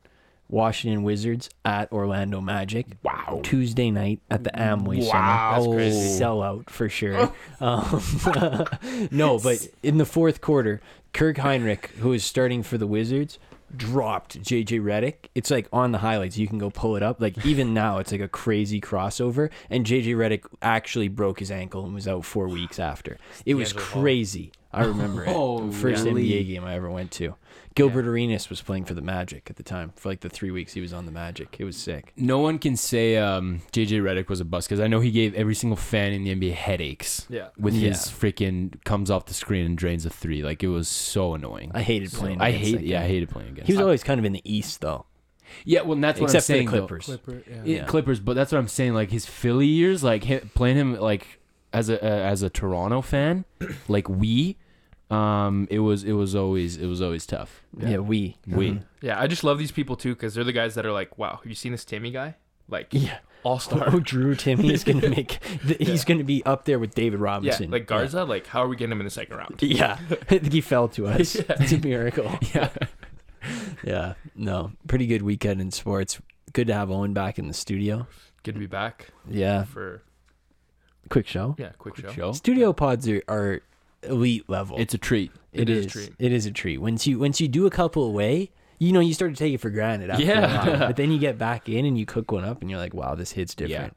Washington Wizards at Orlando Magic. Wow. Tuesday night at the Amway Wow. Center. That's crazy. Sellout for sure. um, no, but in the fourth quarter, Kirk Hinrich, who is starting for the Wizards, dropped JJ Redick. It's like on the highlights. You can go pull it up. Like even now, it's like a crazy crossover. And JJ Redick actually broke his ankle and was out four weeks after. It was crazy. I remember Oh, it. First really? NBA game I ever went to. Gilbert Arenas was playing for the Magic at the time. For like the three weeks he was on the Magic, it was sick. No one can say um, JJ Redick was a bust because I know he gave every single fan in the NBA headaches Yeah. with Yeah. his freaking comes off the screen and drains a three. Like it was so annoying. I hated playing. I against hate. Yeah, I hated playing against. He was always kind of in the East though, yeah. Well, and that's what except I'm saying. for the. Clippers. Clipper, yeah. Yeah, Clippers, but that's what I'm saying. Like his Philly years, like hi- playing him like as a uh, as a Toronto fan, like we, um, it was it was always it was always tough. Yeah, we. We. Mhm. Yeah, I just love these people too because they're the guys that are like, wow, have you seen this Timme guy? Like, Yeah. all star. Oh, Drew Timme is gonna make. th- He's gonna be up there with David Robinson. yeah, like Garza. Like, how are we getting him in the second round? Yeah, I think he fell to us. It's a miracle. Yeah. Yeah, no, pretty good weekend in sports. Good to have Owen back in the studio. Good to be back Yeah, for quick show. yeah, quick, show. Show. Studio pods are, are elite level. It's a treat. It It is a is. treat. It is a treat. Once you once you do a couple away, you know you start to take it for granted. After Yeah. A while. But then you get back in and you cook one up and you're like, wow, this hits different.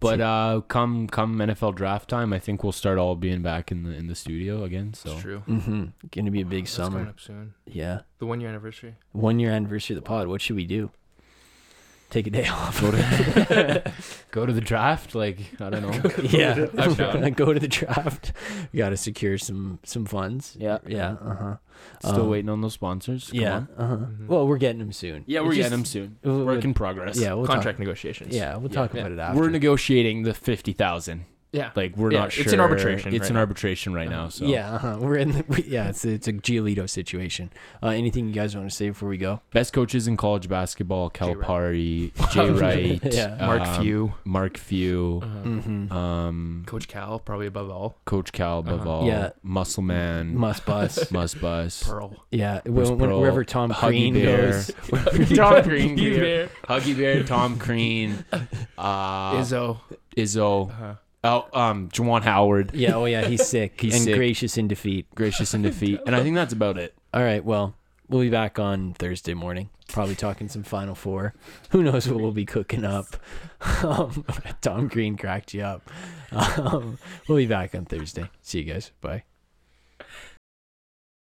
But uh, come come NFL draft time, I think we'll start all being back in the in the studio again. So It's true. Mm-hmm. Gonna be a big That's coming summer. up soon. Yeah. The one year anniversary. One year anniversary of the pod. What should we do? Take a day off. go to go to the draft. Like I don't know. yeah. I'm down. go to the draft. We got to secure some some funds. Yeah. Yeah. Uh huh. Still Um, waiting on those sponsors. Come Yeah. Uh huh. Mhm. Well, we're getting them soon. Yeah, we're just- getting them soon. we'll- Work in progress. Yeah. We'll Contract Talk, negotiations. yeah. We'll Yeah. talk Yeah. about it after. We're negotiating the fifty thousand. Yeah. Like we're Yeah, not sure. it's an arbitration It's right in now. arbitration right now. So Yeah. Uh-huh. We're in. The, yeah. It's it's a Giolito situation. Uh, anything you guys want to say before we go? best coaches in college basketball: Jay Wright. Calipari, Jay Wright, Yeah. Mark um, Few. Mark Few, Uh, Mm-hmm. um, Coach Cal, probably above all. Coach Cal above Uh-huh. all, Yeah. Muscle Man, Muss Bus. Muss Bus, Pearl. Yeah. When, when- Pearl, wherever Tom Huggy Green Bear. goes. Tom Green, Huggy Bear. Huggy Bear, Tom Green, uh, Izzo. Izzo, Uh-huh. Oh, um, Juwan Howard, Yeah. Oh yeah. He's sick He's and sick. gracious in defeat. gracious in defeat, and I think that's about it. All right. Well, we'll be back on Thursday morning. Probably talking some Final Four. Who knows what we'll be cooking up? Um, Tom Green cracked you up. Um, we'll be back on Thursday. See you guys. Bye.